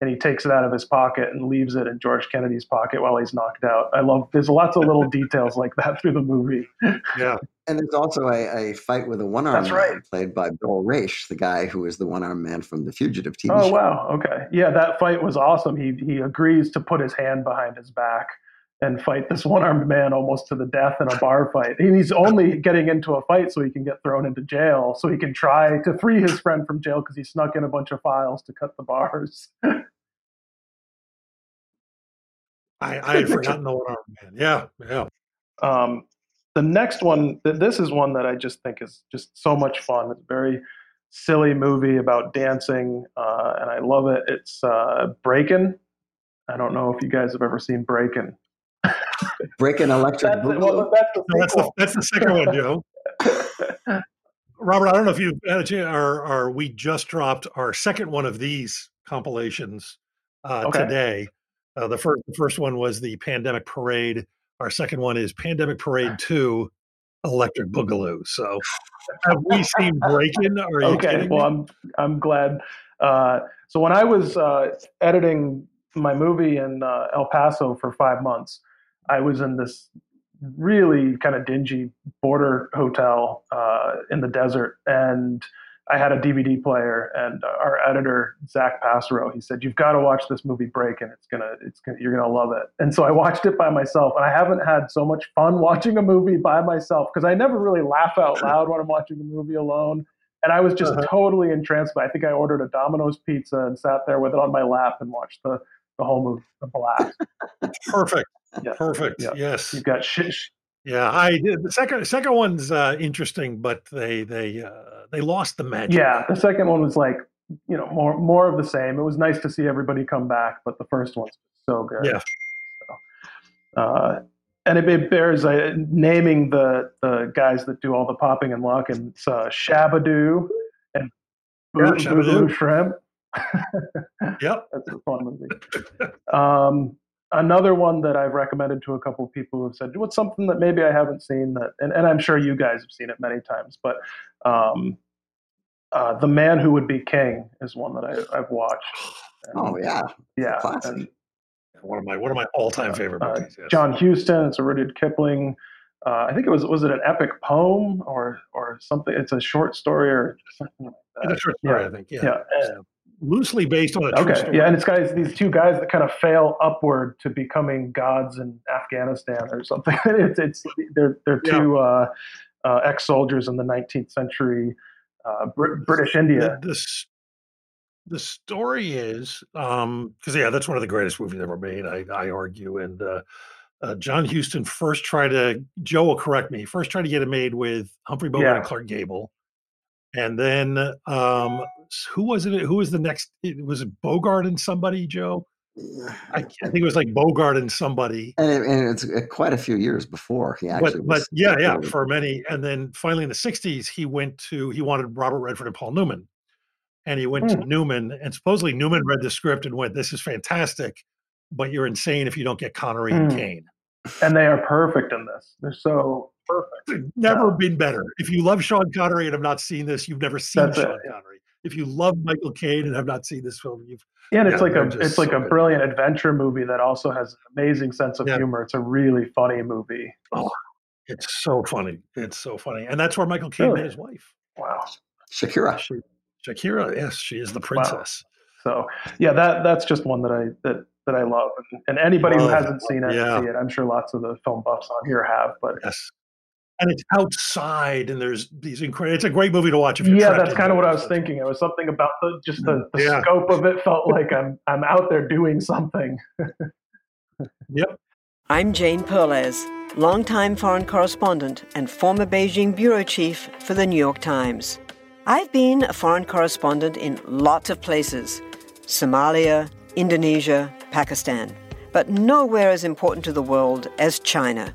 and he takes it out of his pocket and leaves it in George Kennedy's pocket while he's knocked out. I love. There's lots of little details like that through the movie. Yeah. And there's also a, a fight with a one armed That's man right. played by Bill Raisch, the guy who is the one armed man from the Fugitive TV Oh show. wow, okay, yeah, that fight was awesome. He he agrees to put his hand behind his back and fight this one-armed man almost to the death in a bar fight. And he's only getting into a fight so he can get thrown into jail, so he can try to free his friend from jail because he snuck in a bunch of files to cut the bars. I, I had forgotten the one armed man. Yeah. Yeah. Um, the next one, this is one that I just think is just so much fun. It's a very silly movie about dancing, uh, and I love it. It's uh, Breakin'. I don't know if you guys have ever seen Breakin'. Breaking Electric That's. Boogaloo. well, that's the No, that's the that's the second one, Joe. Robert, I don't know if you had a chance, or, or we just dropped our second one of these compilations uh, Okay. today. Uh, the first the first one was the Pandemic Parade. Our second one is Pandemic Parade Two, Electric Boogaloo. So, have we seen Breakin'? Are you okay kidding well me? i'm i'm glad uh, so when i was uh, editing my movie in uh, el paso for five months i was in this really kind of dingy border hotel uh, in the desert and i had a dvd player and our editor zach passero he said you've got to watch this movie break and it's gonna it's gonna you're gonna love it and so i watched it by myself and i haven't had so much fun watching a movie by myself because i never really laugh out loud when i'm watching a movie alone and I was just Uh-huh. totally entranced. by it. I think I ordered a Domino's pizza and sat there with it on my lap and watched the, the whole movie. A blast. Perfect. Yeah. Perfect. Yeah. Yes. You've got shish. Yeah. I did. The second second one's uh, interesting, but they they uh, they lost the magic. Yeah, the second one was like, you know, more more of the same. It was nice to see everybody come back, but the first one's so good. Yeah. So, uh, and it, it bears uh, naming the the guys that do all the popping and locking. It's uh, Shabadoo and Yeah, Boo- Shabadoo. Boo Shrimp. Yep. That's a fun movie. Um, another one that I've recommended to a couple of people who've said, "What's something that maybe I haven't seen that?" And, and I'm sure you guys have seen it many times, but um, uh, "The Man Who Would Be King" is one that I, have watched. And, oh yeah, yeah, and, one of my one of my all time uh, favorite uh, movies. Yes. John Huston. It's a Rudyard Kipling. Uh, I think it was was it an epic poem or or something? It's a short story or something like that. It's a short story, yeah. I think. Yeah. yeah. yeah. Loosely based on a okay, story. yeah, and it's guys, these two guys that kind of fail upward to becoming gods in Afghanistan or something. it's it's they're they're two yeah. uh, uh, ex soldiers in the 19th century uh, Br- British India. The, the, the story is because um, yeah, that's one of the greatest movies ever made. I, I argue, and uh, uh, John Huston first tried to Joe will correct me. First tried to get it made with Humphrey Bogart yeah. and Clark Gable, and then um, who was it? Who was the next? It was it Bogart and somebody, Joe. I, I, think it was like Bogart and somebody, and, it, and it's uh, quite a few years before he actually. But, but yeah, yeah, for many, and then finally in the '60s, he went to he wanted Robert Redford and Paul Newman, and he went mm. to hmm. Newman, and supposedly Newman read the script and went, "This is fantastic, but you're insane if you don't get Connery mm. and Caine." And they are perfect in this. They're so perfect. never yeah. been better. If you love Sean Connery and have not seen this, you've never seen That's Sean it. Connery. If you love Michael Caine and have not seen this film, you've yeah, and it's yeah, like a it's so like a good. brilliant adventure movie that also has an amazing sense of yeah. humor. It's a really funny movie. Oh, it's so funny. It's so funny, and that's where Michael Caine really? met his wife. Wow, Shakira. She, Shakira, yes, she is the princess. Wow. So yeah, that that's just one that I that that I love, and, and anybody love who hasn't seen it, yeah. see it. I'm sure lots of the film buffs on here have, but yes. And it's outside, and there's these incredible. It's a great movie to watch. If you're yeah, that's kind of what I was thinking. It was something about the just the, the yeah. scope of it felt like I'm I'm out there doing something. yep. I'm Jane Perlez, longtime foreign correspondent and former Beijing bureau chief for the New York Times. I've been a foreign correspondent in lots of places Somalia, Indonesia, Pakistan, but nowhere as important to the world as China.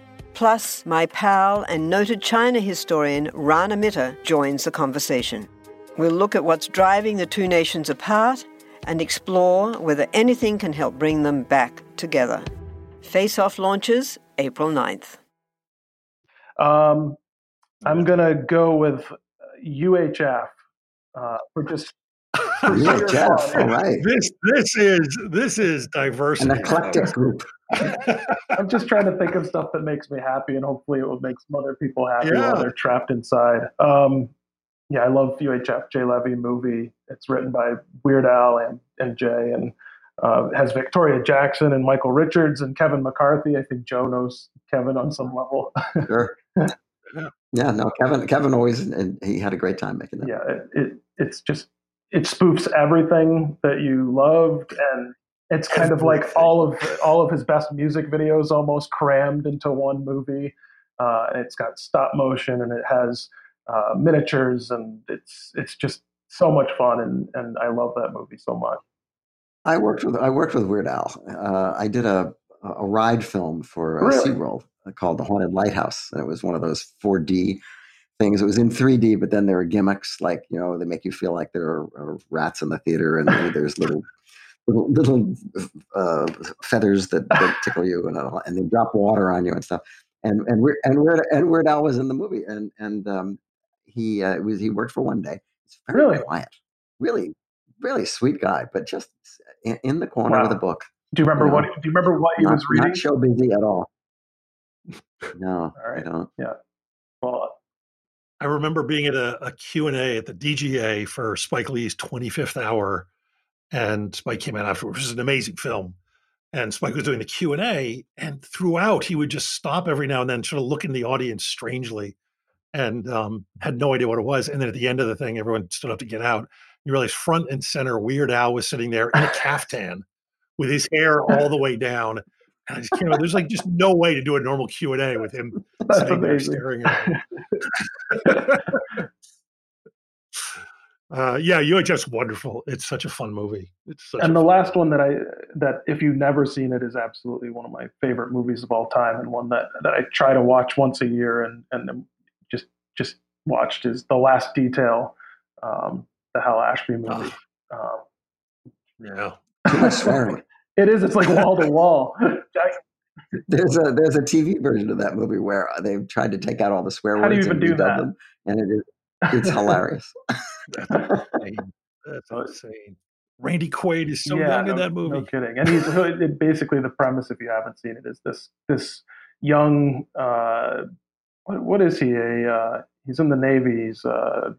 Plus, my pal and noted China historian Rana Mitter joins the conversation. We'll look at what's driving the two nations apart and explore whether anything can help bring them back together. Face Off launches April 9th. Um, I'm gonna go with UHF uh, for just. UHF, all right. This this is this is diversity. An eclectic group. I'm just trying to think of stuff that makes me happy, and hopefully it will make some other people happy yeah. while they're trapped inside. Um, yeah, I love UHF Jay Levey movie. It's written by Weird Al and, and Jay, and uh, has Victoria Jackson and Michael Richards and Kevin McCarthy. I think Joe knows Kevin on some level. sure. yeah, no, Kevin. Kevin always and he had a great time making that. Yeah, it, it it's just it spoofs everything that you loved, and it's kind of like all of all of his best music videos almost crammed into one movie. Uh, it's got stop motion and it has uh, miniatures, and it's it's just so much fun, and and I love that movie so much. I worked with I worked with Weird Al. Uh, I did a a ride film for uh, really? SeaWorld called The Haunted Lighthouse. And it was one of those 4D things. It was in 3D, but then there were gimmicks like, you know, they make you feel like there are, are rats in the theater and there's little little, little uh, feathers that, that, tickle you and, uh, and they drop water on you and stuff. And and Weird and Weird, and Weird Al was in the movie, and and um, he uh, was he worked for one day. He's very really? quiet, really, really sweet guy, but just in, in the corner wow. with a book. Do you remember you know, what? Do you remember what he not, was reading? Not show busy at all. No, all right. I don't. Yeah. Well, I remember being at a, a Q&A at the DGA for Spike Lee's 25th hour and Spike came out afterwards, which was an amazing film. And Spike was doing the Q&A and throughout he would just stop every now and then sort of look in the audience strangely and um, had no idea what it was. And then at the end of the thing, everyone stood up to get out. You realize front and center, Weird Al was sitting there in a caftan with his hair all the way down And I just can't. There's like just no way to do a normal Q and A with him sitting there staring at. Me. uh, yeah, just wonderful. It's such a fun movie. It's such and the last one that I that if you've never seen it is absolutely one of my favorite movies of all time, and one that that I try to watch once a year and and just just watched is The Last Detail, um, the Hal Ashby movie. Uh, yeah, swearing. it is. It's like wall to wall. There's a there's a TV version of that movie where they've tried to take out all the swear How words do you even and do that? them, and it is it's hilarious. That's insane. That's insane. Randy Quaid is so yeah, young no, in that movie. No kidding. And he's it, basically the premise, if you haven't seen it, is this this young uh, what, what is he? A uh, he's in the Navy. He's uh,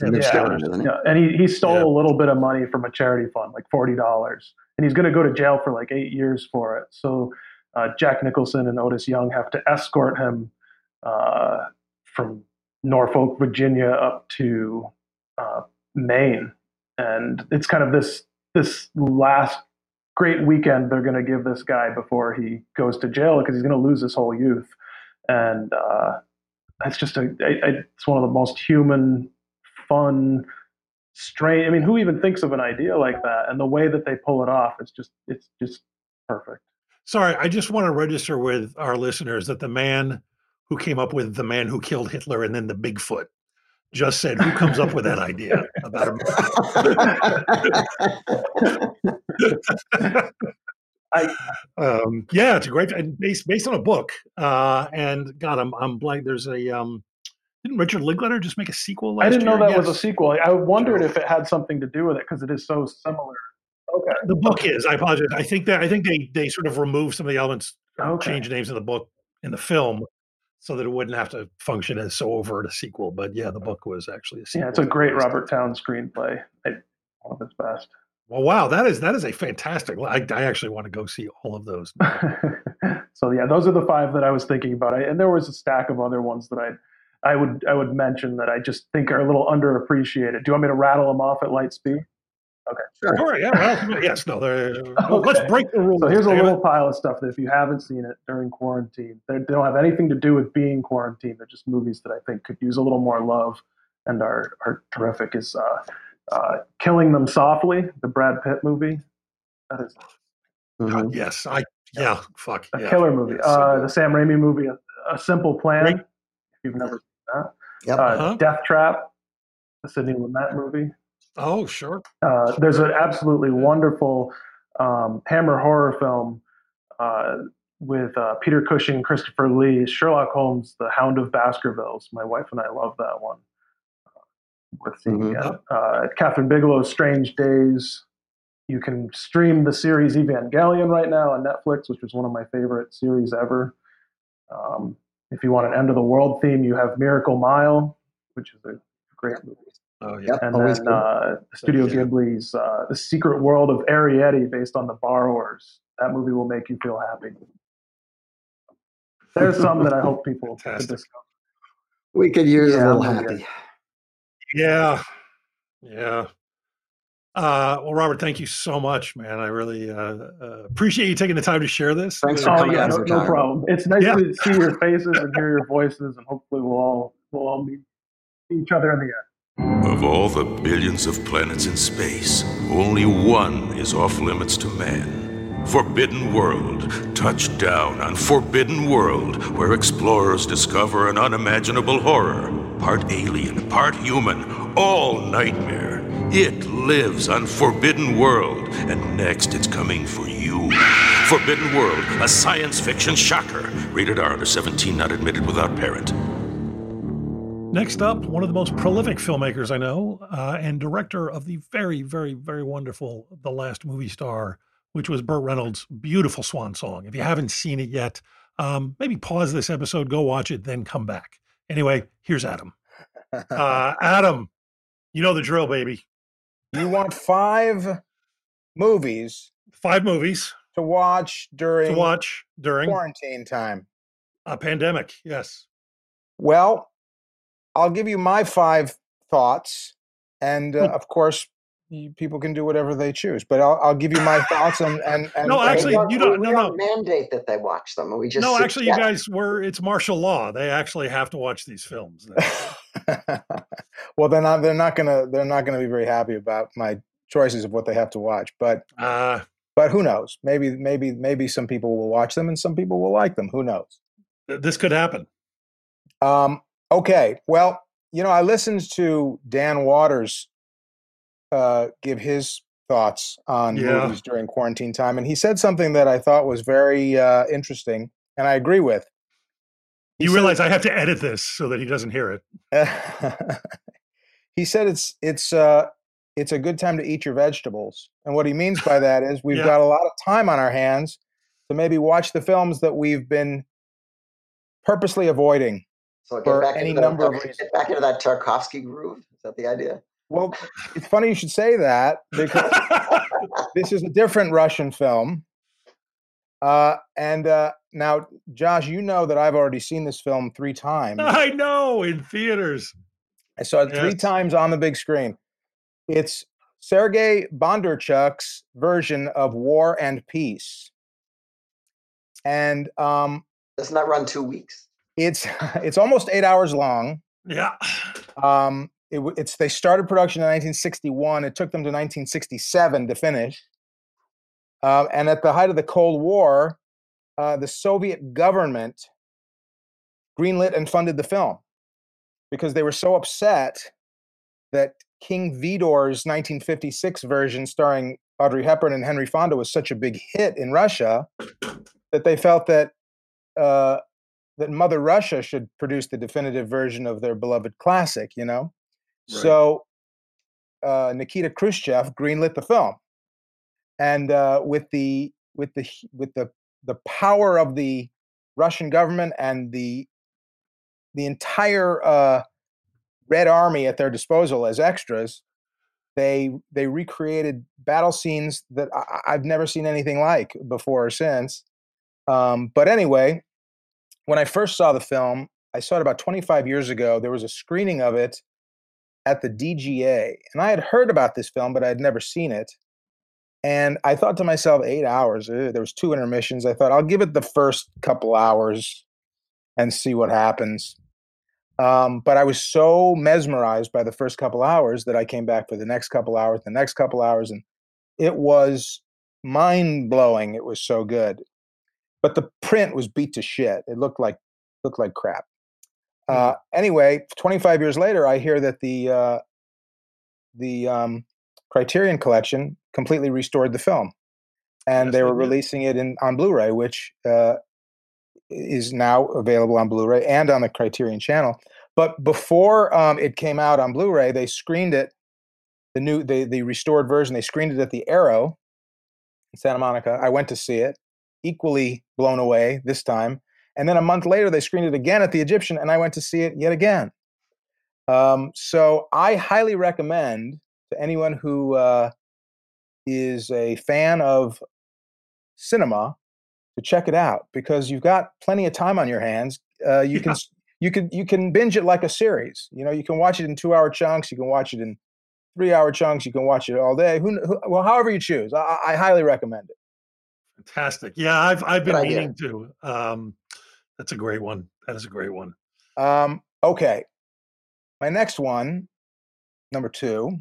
midshipman, isn't he? yeah, and he, he stole Yeah. a little bit of money from a charity fund, like forty dollars, and he's going to go to jail for like eight years for it. So uh, Jack Nicholson and Otis Young have to escort him uh, from Norfolk, Virginia, up to uh, Maine, and it's kind of this this last great weekend they're going to give this guy before he goes to jail because he's going to lose his whole youth, and uh, it's just a I, I, it's one of the most human, fun, strange. I mean, who even thinks of an idea like that? And the way that they pull it off, it's just it's just perfect. Sorry, I just want to register with our listeners that the man who came up with the man who killed Hitler and then the Bigfoot just said, "Who comes up with that idea about a?" I, um, yeah, it's a great and based based on a book. Uh, and God, I'm I'm blank. There's a um, didn't Richard Linklater just make a sequel? I didn't know year? that was a sequel. I wondered if it had something to do with it because it is so similar. Okay. The book is. I apologize. I think that I think they they sort of removed some of the elements, Okay. changed names in the book in the film, so that it wouldn't have to function as so overt a sequel. But yeah, the book was actually a sequel. Yeah, it's a great Robert Town screenplay. I, one of his best. Well, wow, that is that is a fantastic. I, I actually want to go see all of those. so yeah, those are the five that I was thinking about. I, and there was a stack of other ones that I I would I would mention that I just think are a little underappreciated. Do you want me to rattle them off at light speed? Okay. Sure. Yeah. Well, yes. No. they're- well, let's break the rules. So here's a damn it. little pile of stuff that if you haven't seen it during quarantine, they, they don't have anything to do with being quarantined. They're just movies that I think could use a little more love and are are terrific. Is uh, uh, Killing Them Softly, the Brad Pitt movie. That is God, yes. I. Yeah. Fuck. a yeah. killer movie. Yeah, so uh, good. the Sam Raimi movie, A, a Simple Plan. Great. If you've never seen that. Yep. Uh, Uh-huh. Death Trap, the Sidney Lumet movie. Oh, sure. Uh, there's an absolutely wonderful um, Hammer horror film uh, with uh, Peter Cushing, Christopher Lee, Sherlock Holmes, The Hound of Baskervilles. My wife and I love that one. Uh, worth seeing Mhm. again. Uh, Kathryn Bigelow's Strange Days. You can stream the series Evangelion right now on Netflix, which is one of my favorite series ever. Um, if you want an end of the world theme, you have Miracle Mile, which is a great movie. Oh, yeah. Yep, And always then good. uh, Studio Yeah. Ghibli's uh, The Secret World of Arrietty, based on The Borrowers. That movie will make you feel happy. There's some that I hope people could Fantastic. discover. we could use Yeah, a little I'm happy. Yeah. Yeah. Uh, well, Robert, thank you so much, man. I really uh, uh, appreciate you taking the time to share this. Thanks for Oh coming yeah, out no, no problem. It's nice Yeah. to see your faces and hear your voices, and hopefully we'll all we'll all meet each other in the end. Of all the billions of planets in space, only one is off limits to man. Forbidden World. Touchdown on Forbidden World, where explorers discover an unimaginable horror. Part alien, part human, all nightmare. It lives on Forbidden World, and next it's coming for you. Forbidden World, a science fiction shocker. Rated R under 17, not admitted without parent. Next up, one of the most prolific filmmakers I know, uh, and director of the very, very, very wonderful The Last Movie Star, which was Burt Reynolds' beautiful swan song. If you haven't seen it yet, um, maybe pause this episode, go watch it, then come back. Anyway, here's Adam. Uh, Adam, you know the drill, baby. You want five movies Five movies to watch during to watch during quarantine time. a pandemic. Yes. Well, I'll give you my five thoughts, and uh, Well- of course, you, people can do whatever they choose. But I'll, I'll give you my thoughts and and, and No, and- actually, you don't. we No, no, don't mandate that they watch them. We just no. Actually, you guys were. It's martial law. They actually have to watch these films. well, they're not. They're not gonna. They're not gonna be very happy about my choices of what they have to watch. But uh, but who knows? Maybe maybe maybe some people will watch them and some people will like them. Who knows? this could happen. Um, okay. Well, you know, I listened to Dan Waters uh, give his thoughts on Yeah. movies during quarantine time, and he said something that I thought was very uh, interesting, and I agree with. He You said- realize I have to edit this so that he doesn't hear it. he said it's it's uh, it's a good time to eat your vegetables, and what he means by that is we've Yeah. got a lot of time on our hands to maybe watch the films that we've been purposely avoiding So get back any into that number of Get back into that Tarkovsky groove. Is that the idea? Well, it's funny you should say that because this is a different Russian film. Uh, and uh, now, Josh, you know that I've already seen this film three times. I know in theaters. I saw it three times on the big screen. It's Sergei Bondarchuk's version of War and Peace. And um, Doesn't that run two weeks? It's it's almost eight hours long. Yeah. Um, it, it's they started production in 1961. It took them to 1967 to finish. Um, and at the height of the Cold War, uh, the Soviet government greenlit and funded the film because they were so upset that King Vidor's 1956 version, starring Audrey Hepburn and Henry Fonda, was such a big hit in Russia that they felt that uh, that Mother Russia should produce the definitive version of their beloved classic. You know, Right. so uh, Nikita Khrushchev greenlit the film, and uh, with the with the with the the power of the Russian government and the the entire uh, Red Army at their disposal as extras, they they recreated battle scenes that I, I've never seen anything like before or since. Um, but anyway, when I first saw the film, I saw it about 25 years ago. There was a screening of it at the DGA, and I had heard about this film, but I had never seen it. And I thought to myself, eight hours. eh, there was two intermissions. I thought I'll give it the first couple hours and see what happens. Um, but I was so mesmerized by the first couple hours that I came back for the next couple hours, the next couple hours, and it was mind blowing. It was so good. But the print was beat to shit. It looked like looked like crap. Uh, anyway, 25 years later, I hear that the uh, the um, Criterion Collection completely restored the film, and Yes, they were releasing it in on Blu-ray, which uh, is now available on Blu-ray and on the Criterion Channel. But before um, it came out on Blu-ray, they screened it, the new the the restored version. They screened it at the Arrow in Santa Monica. I went to see it, equally blown away this time. And then a month later, they screened it again at the Egyptian, and I went to see it yet again. Um, so I highly recommend to anyone who uh, is a fan of cinema to check it out because you've got plenty of time on your hands. Uh, you can you can you can binge it like a series. You know, you can watch it in two hour chunks. You can watch it in three hour chunks. You can watch it all day. Who, who well, however you choose. I I highly recommend it. Fantastic. Yeah, I've I've been Good idea. meaning to. Um, that's a great one. That is a great one. Um, okay. My next one, number two,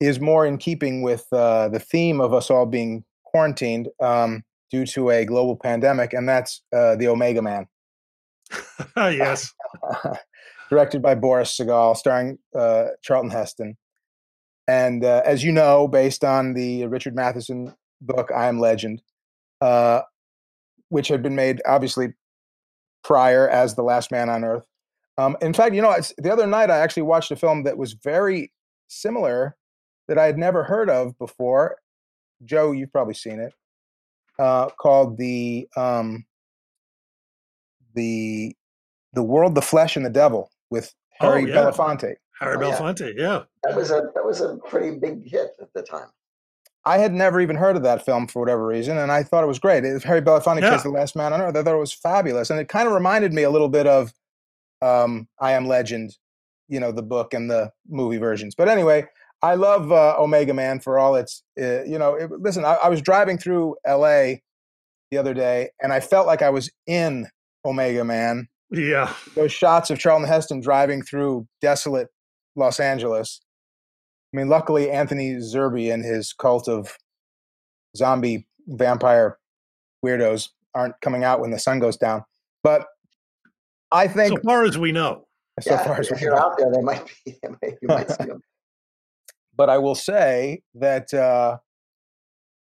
is more in keeping with uh, the theme of us all being quarantined um, due to a global pandemic, and that's uh, The Omega Man, yes. directed by Boris Sagal, starring uh, Charlton Heston. And uh, as you know, based on the Richard Matheson book, I Am Legend, uh, which had been made obviously prior as The Last Man on Earth. Um, in fact, you know, it's, the other night I actually watched a film that was very similar that I had never heard of before. Joe, you've probably seen it, uh, called the um, the the World, the Flesh, and the Devil with Oh, Harry yeah. Belafonte. Harry Oh, yeah. Belafonte. Yeah. That was a that was a pretty big hit at the time. I had never even heard of that film for whatever reason, and I thought it was great. It was Harry Belafonte Yeah. plays the last man on earth. I thought it was fabulous, and it kind of reminded me a little bit of um, I Am Legend, you know, the book and the movie versions. But anyway, I love uh, Omega Man for all its, uh, you know. It, listen, I, I was driving through L.A. the other day, and I felt like I was in Omega Man. Yeah. Those shots of Charlton Heston driving through desolate Los Angeles. I mean, luckily Anthony Zerbe and his cult of zombie vampire weirdos aren't coming out when the sun goes down. But I think, so far as we know, so yeah, far as if we you're know. out there, they might be. They might, you might see them. but I will say that uh,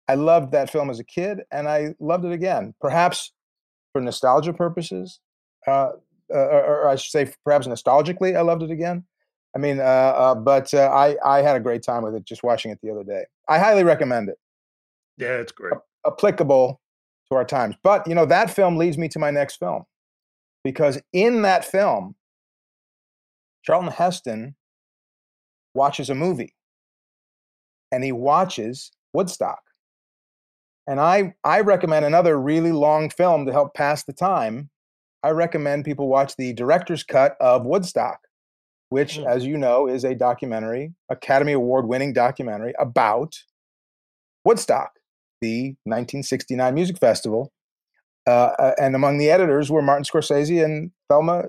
I loved that film as a kid, and I loved it again. Perhaps for nostalgia purposes, uh, uh, or, or I should say, perhaps nostalgically, I loved it again. I mean, uh, uh, but uh, I I had a great time with it just watching it the other day. I highly recommend it. Yeah, it's great. Applicable to our times. But you know that film leads me to my next film because in that film, Charlton Heston watches a movie and he watches Woodstock. And I, I recommend another really long film to help pass the time. I recommend people watch the director's cut of Woodstock, which, Hmm. as you know, is a documentary, Academy Award winning documentary about Woodstock, the 1969 music festival. Uh, uh, and among the editors were Martin Scorsese and Thelma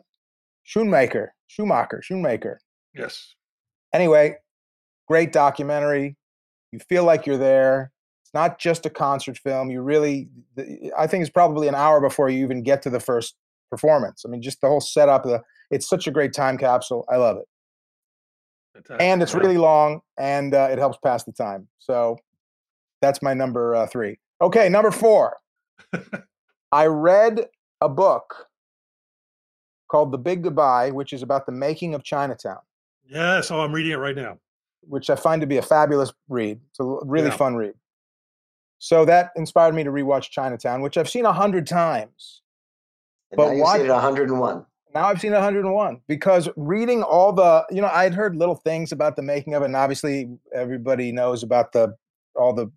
Schoonmaker, Schumacher, Schoonmaker. Yes. Anyway, great documentary. You feel like you're there. It's not just a concert film. You really, I think it's probably an hour before you even get to the first performance. I mean, just the whole setup. The it's such a great time capsule. I love it, and it's really long, and uh, it helps pass the time. So that's my number uh, three. Okay, number four. I read a book called The Big Goodbye, which is about the making of Chinatown Yeah, so I'm reading it right now. which I find to be a fabulous read. It's a really Yeah. fun read. So that inspired me to rewatch Chinatown, which I've seen a hundred times. And But now you've why- seen it 101. Now I've seen 101 because reading all the, you know, I'd heard little things about the making of it, and obviously everybody knows about the all the.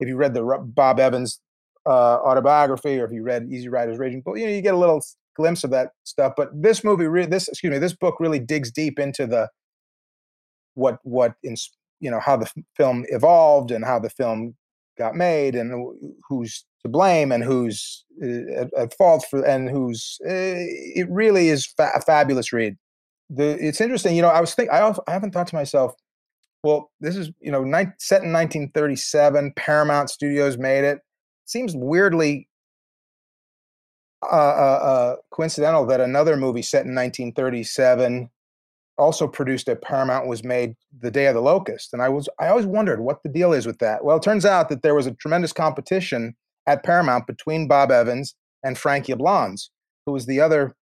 If you read the Bob Evans uh, autobiography, or if you read Easy Rider's Raging Bull, you know, you get a little glimpse of that stuff. But this movie, re- this excuse me, this book really digs deep into the what what in you know how the film evolved and how the film got made and who's to blame and who's uh, at, at fault for and who's uh, it really is fa- a fabulous read. The it's interesting you know i was think i, al- I haven't thought to myself well this is you know nine, set in 1937 paramount studios made it. Seems weirdly uh, uh, uh, coincidental that another movie set in 1937 also produced at Paramount was made the Day of the Locust, and I was I always wondered what the deal is with that. Well, it turns out that there was a tremendous competition at Paramount between Bob Evans and Frankie Yablans, who was the other,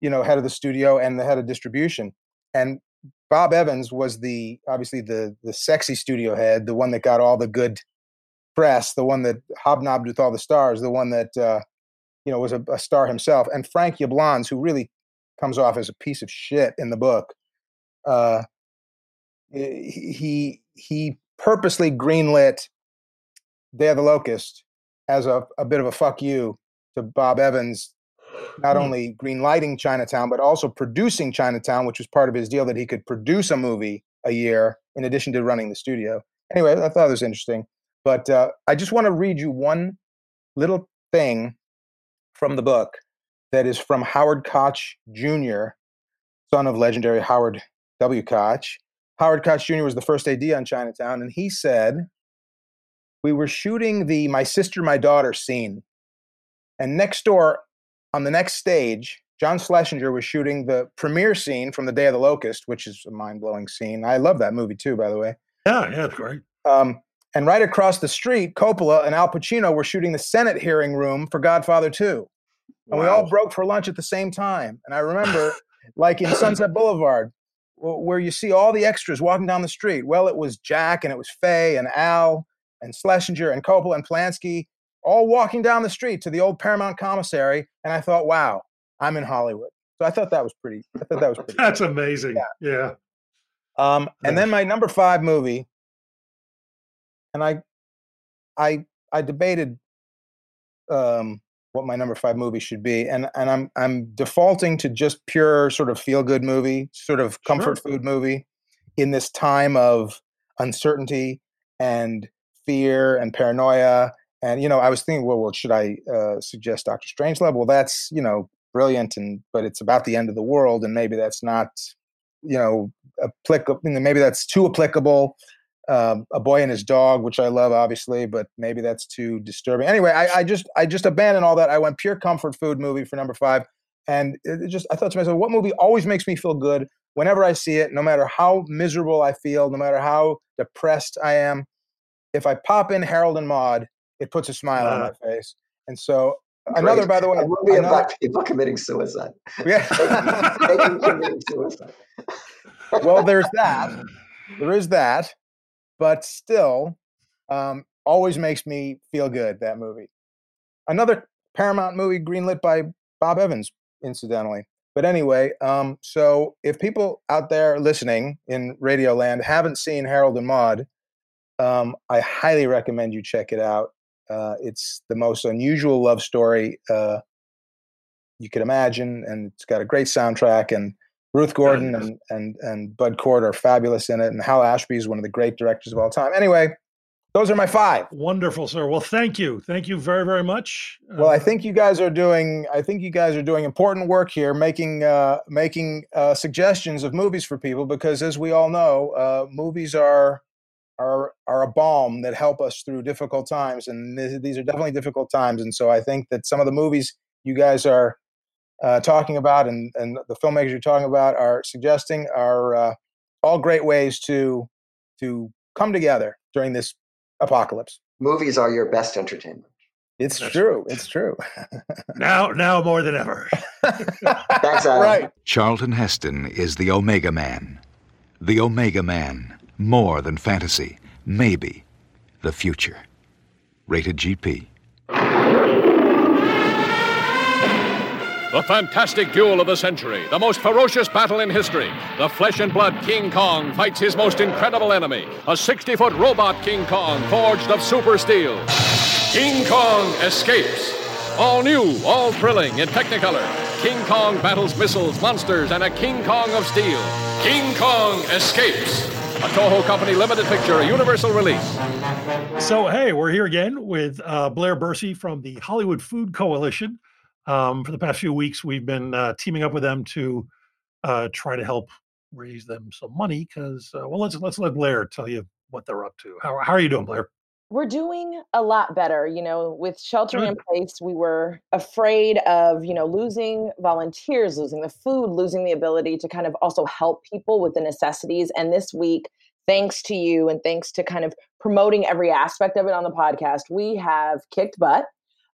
you know, head of the studio and the head of distribution. And Bob Evans was the obviously the the sexy studio head, the one that got all the good press, the one that hobnobbed with all the stars, the one that uh, you know was a, a star himself. And Frank Yablans, who really comes off as a piece of shit in the book, uh, he he purposely greenlit Day of the Locust as a, a bit of a fuck you to Bob Evans, not only greenlighting Chinatown but also producing Chinatown, which was part of his deal that he could produce a movie a year in addition to running the studio. Anyway, I thought it was interesting, but uh, I just want to read you one little thing from the book that is from Howard Koch Jr., son of legendary Howard W. Koch. Howard Koch Jr. was the first AD on Chinatown, and he said, We were shooting the My Sister, My Daughter scene. And next door on the next stage, John Schlesinger was shooting the premiere scene from The Day of the Locust, which is a mind blowing scene. I love that movie too, by the way. Yeah, yeah, it's great. Um, and right across the street, Coppola and Al Pacino were shooting the Senate hearing room for Godfather 2. And we all broke for lunch at the same time. And I remember, like in Sunset Boulevard, where you see all the extras walking down the street. Well, it was Jack and it was Faye and Al and Schlesinger and Coppola and Polanski all walking down the street to the old Paramount commissary. And I thought, wow, I'm in Hollywood. So I thought that was pretty. I thought that was pretty. That's amazing. Yeah. Um, and then my number five movie, and I, I, I debated um, what my number five movie should be, and and I'm I'm defaulting to just pure sort of feel good movie, sort of comfort food movie, in this time of uncertainty and fear and paranoia. And you know, I was thinking, well, well should I uh, suggest Doctor Strangelove? Well, that's you know brilliant, and but it's about the end of the world, and maybe that's not you know applicable. Maybe that's too applicable. Um, a boy and his dog, which I love, obviously, but maybe that's too disturbing. Anyway, I, I just I just abandoned all that. I went pure comfort food movie for number five, and it just I thought to myself, what movie always makes me feel good whenever I see it, no matter how miserable I feel, no matter how depressed I am. If I pop in Harold and Maude, it puts a smile uh, on my face. And so Great. another, by the way, a movie another, about people committing suicide. Yeah, committing suicide. well, there's that. There is that but still um, always makes me feel good that movie. Another paramount movie greenlit by bob evans incidentally. But anyway um, so if people out there listening in radio land haven't seen harold and maude um, i highly recommend you check it out. Uh, it's the most unusual love story uh, you could imagine and it's got a great soundtrack and Ruth Gordon and, and, and Bud Cort are fabulous in it, and Hal Ashby is one of the great directors of all time. Anyway, those are my five. Wonderful, sir. Well, thank you, thank you very, very much. Well, I uh, think you guys are doing. I think you guys are doing important work here, making uh, making uh, suggestions of movies for people because, as we all know, uh, movies are are are a balm that help us through difficult times, and th- these are definitely difficult times. And so, I think that some of the movies you guys are uh, talking about and, and the filmmakers you're talking about are suggesting are uh, all great ways to to come together during this apocalypse. Movies are your best entertainment. It's That's true. Right. It's true. now, now more than ever. That's Adam. Right. Charlton Heston is the Omega Man. The Omega Man, more than fantasy, maybe the future. Rated GP. The fantastic duel of the century, the most ferocious battle in history. The flesh and blood King Kong fights his most incredible enemy, a 60 foot robot King Kong forged of super steel. King Kong escapes. All new, all thrilling in Technicolor. King Kong battles missiles, monsters, and a King Kong of steel. King Kong escapes. A Toho Company limited picture, a universal release. So, hey, we're here again with uh, Blair Bursey from the Hollywood Food Coalition. Um, for the past few weeks, we've been uh, teaming up with them to uh, try to help raise them some money. Because, uh, well, let's let's let Blair tell you what they're up to. How how are you doing, Blair? We're doing a lot better. You know, with sheltering in place, we were afraid of you know losing volunteers, losing the food, losing the ability to kind of also help people with the necessities. And this week, thanks to you and thanks to kind of promoting every aspect of it on the podcast, we have kicked butt.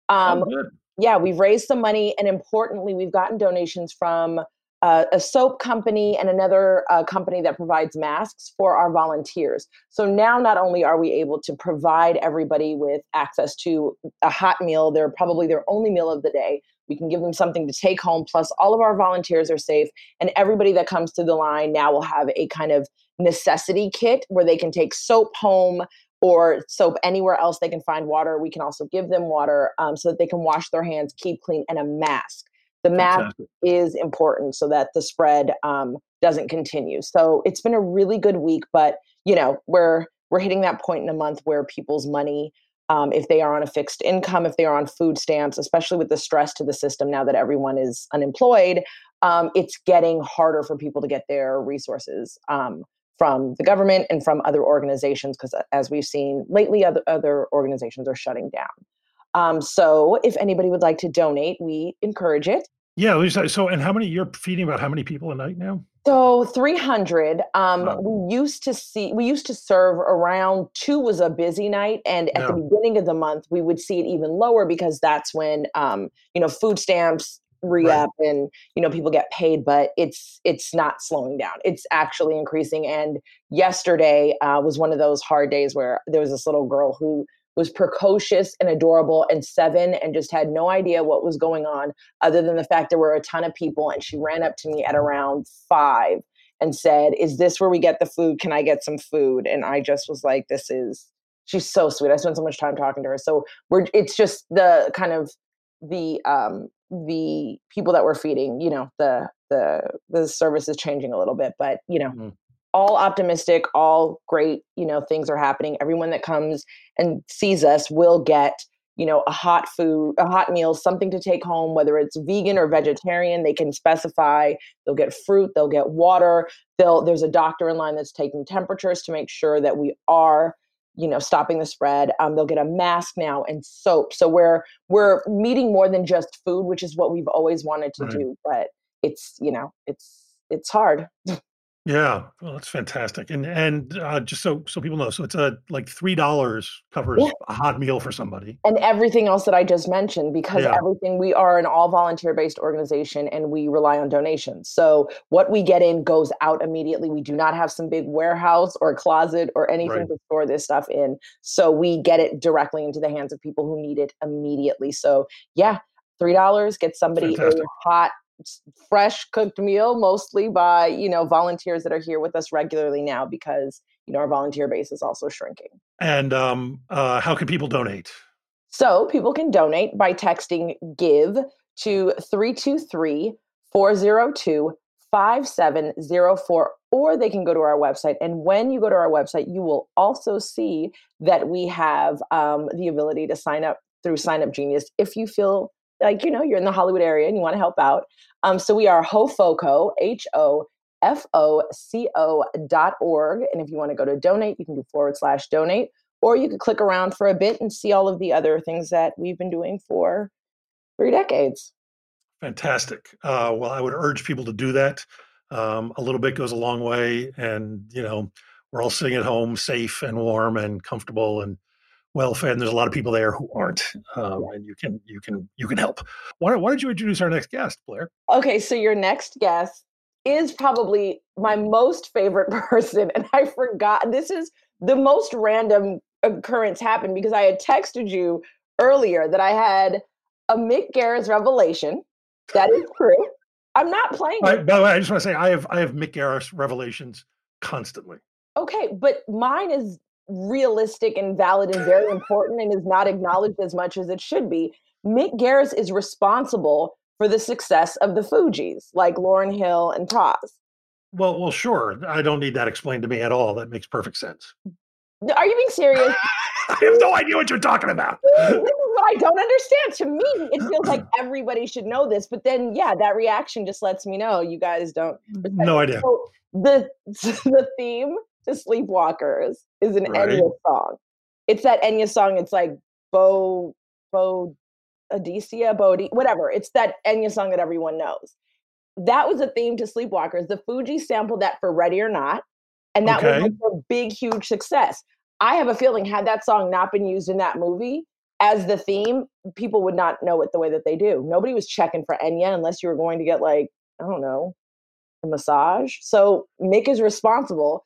Oh, Um, good. Yeah, we've raised some money, and importantly, we've gotten donations from uh, a soap company and another uh, company that provides masks for our volunteers. So now, not only are we able to provide everybody with access to a hot meal, they're probably their only meal of the day. We can give them something to take home. Plus, all of our volunteers are safe, and everybody that comes through the line now will have a kind of necessity kit where they can take soap home or soap anywhere else they can find water. We can also give them water um, so that they can wash their hands, keep clean, and a mask. The mask is important so that the spread um, doesn't continue. So it's been a really good week, but you know we're we're hitting that point in a month where people's money, um, if they are on a fixed income, if they are on food stamps, especially with the stress to the system now that everyone is unemployed, um, it's getting harder for people to get their resources. From the government and from other organizations because as we've seen lately other, other organizations are shutting down um, so if anybody would like to donate we encourage it Yeah. Lisa, So, and how many you're feeding about how many people a night now? so 300 um, Wow. we used to see we used to serve around two was a busy night and at the beginning of the month we would see it even lower because that's when um, you know food stamps re-up and you know people get paid but it's it's not slowing down. It's actually increasing and yesterday uh, was one of those hard days where there was this little girl who was precocious and adorable and seven and just had no idea what was going on other than the fact there were a ton of people and she ran up to me at around five and said is this where we get the food? Can i get some food? And i just was like this is she's so sweet. I spent so much time talking to her. So we're it's just the kind of the um the people that we're feeding you know the the the service is changing a little bit but you know mm-hmm. all optimistic, all great, you know, things are happening. Everyone that comes and sees us will get, you know, a hot food, a hot meal, something to take home, whether it's vegan or mm-hmm. vegetarian, they can specify. They'll get fruit, they'll get water. They'll there's a doctor in line that's taking temperatures to make sure that we are you know stopping the spread um, they'll get a mask now and soap so we're we're meeting more than just food which is what we've always wanted to Right. do but it's you know it's it's hard Yeah, well, that's fantastic. And and uh, just so so people know, so it's a like three dollars covers Yeah. a hot meal for somebody. and everything else that I just mentioned because Yeah. everything we are an all volunteer based organization and we rely on donations. So what we get in goes out immediately. We do not have some big warehouse or closet or anything Right. to store this stuff in. So we get it directly into the hands of people who need it immediately. So yeah, three dollars get somebody Fantastic. a hot fresh cooked meal mostly by you know volunteers that are here with us regularly now because you know our volunteer base is also shrinking And um, uh, how can people donate? so people can donate by texting give to 323 402 5704, or they can go to our website. And when you go to our website, you will also see that we have um, the ability to sign up through Sign Up Genius if you feel like, you know, you're in the Hollywood area and you want to help out. Um, so we are HOFOCO, H O F O C O dot org. And if you want to go to donate, you can do forward slash donate, or you could click around for a bit and see all of the other things that we've been doing for three decades. Fantastic. Uh, well, I would urge people to do that. Um, a little bit goes a long way, and you know we're all sitting at home, safe and warm and comfortable and well fed. And there's a lot of people there who aren't, um, and you can you can you can help. Why, why don't you introduce our next guest, Blair? Okay, so your next guest is probably my most favorite person. And I forgot this is the most random occurrence happened because I had texted you earlier that I had a Mick Garris revelation. That is true. I'm not playing I, by the way, I just want to say I have I have Mick Garris revelations constantly. Okay, but mine is realistic and valid and very important and is not acknowledged as much as it should be. Mick Garris is responsible for the success of the Fugees, like Lauryn Hill and Pras. Well, well, sure. I don't need that explained to me at all. That makes perfect sense. Are you being serious? I have no idea what you're talking about. this is what I don't understand. To me, it feels like everybody should know this, but then, yeah, that reaction just lets me know you guys don't. No idea. So the the theme to Sleepwalkers is an Right. Enya song. It's that Enya song. It's like Bo Bo Odysseus, Bodhi, whatever. It's that Enya song that everyone knows. That was a theme to Sleepwalkers. The Fugees sampled that for Ready or Not, and that Okay. was like a big, huge success. I have a feeling had that song not been used in that movie as the theme, people would not know it the way that they do. Nobody was checking for Enya unless you were going to get like, I don't know, a massage. So Mick is responsible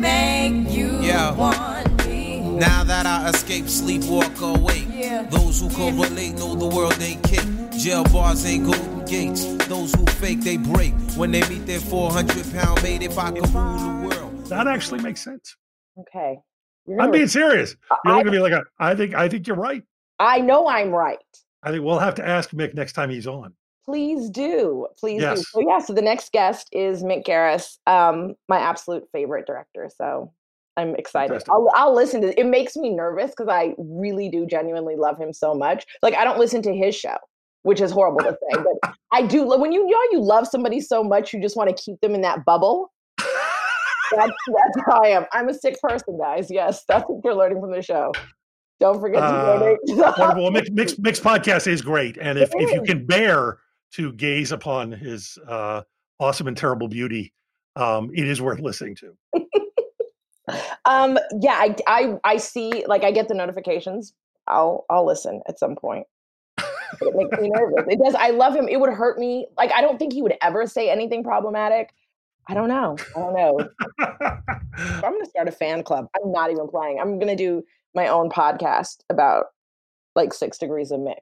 make you Yeah. want me. Now that I escape, sleep, walk awake. Yeah. Those who correlate know the world ain't kick. Jail bars ain't golden gates. Those who fake, they break. When they meet their 400 pound mate, if I could rule the world. That actually makes sense. Okay. You're I'm being serious. You're I- looking at me like a, I think I think you're right. I know I'm right. I think we'll have to ask Mick next time he's on. Please do. Please do. So yeah, so the next guest is Mick Garris, um, my absolute favorite director. So I'm excited. I'll, I'll listen to it. makes me nervous because I really do genuinely love him so much. Like I don't listen to his show, which is horrible to say, but I do lo- when you you know you love somebody so much, you just want to keep them in that bubble. That's that's how I am. I'm a sick person, guys. Yes, that's what you're learning from the show. Don't forget to Uh, donate. wonderful. Mick's, Mick's, Mick's podcast is great, and if, if you can bear to gaze upon his uh, awesome and terrible beauty, um, it is worth listening to. Um, yeah, I, I, I see, like, I get the notifications. I'll, I'll listen at some point. It makes me nervous. It does. I love him. It would hurt me. Like, I don't think he would ever say anything problematic. I don't know. I don't know. I'm going to start a fan club. I'm not even playing. I'm going to do my own podcast about like Six Degrees of Mick.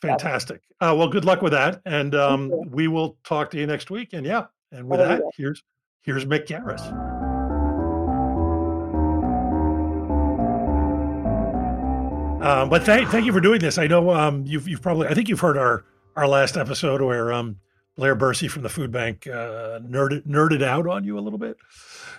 Fantastic. Uh, well, good luck with that, and um, we will talk to you next week. And yeah, and with that, here's here's Mick Garris. Um, but thank thank you for doing this. I know um, you've you've probably I think you've heard our our last episode where um, Blair Bursey from the food bank uh, nerded nerded out on you a little bit.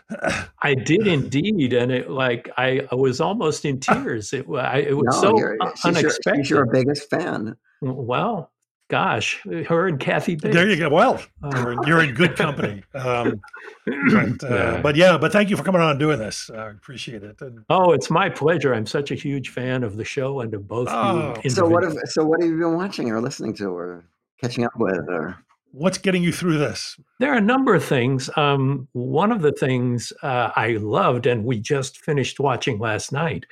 I did indeed, and it like I, I was almost in tears. It, I, it was No, so you're- un- she's your- unexpected. she's your biggest fan. Well, gosh, her and Kathy Bates. There you go. Well, you're, in- you're in good company. Um, but, uh, Yeah. but yeah, but thank you for coming on and doing this. I appreciate it. And, Oh, it's my pleasure. I'm such a huge fan of the show and of both Oh. you. So what? Have, so what have you been watching or listening to or catching up with? Or what's getting you through this? There are a number of things. Um, one of the things uh, I loved, and we just finished watching last night,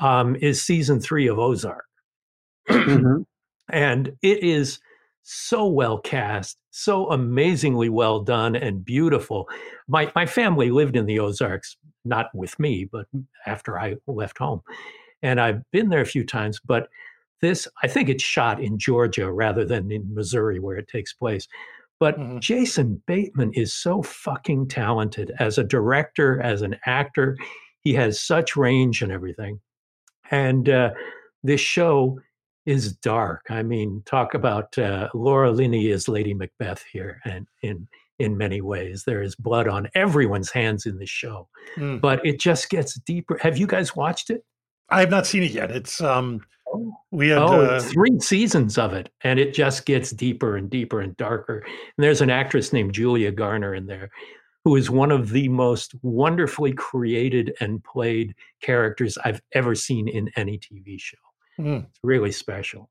um, is season three of Ozark. and it is so well cast, so amazingly well done and beautiful. My my family lived in the Ozarks, not with me, but after I left home, and I've been there a few times. But this, I think it's shot in Georgia rather than in Missouri where it takes place. But Jason Bateman is so fucking talented as a director, as an actor. He has such range and everything. And uh, this show is dark. I mean, talk about uh, Laura Linney is Lady Macbeth here, and in in many ways, there is blood on everyone's hands in this show. Mm. But it just gets deeper. Have you guys watched it? I have not seen it yet. It's um, we had oh, uh, three seasons of it, and it just gets deeper and deeper and darker. And there's an actress named Julia Garner in there, who is one of the most wonderfully created and played characters I've ever seen in any TV show. Mm. It's really special.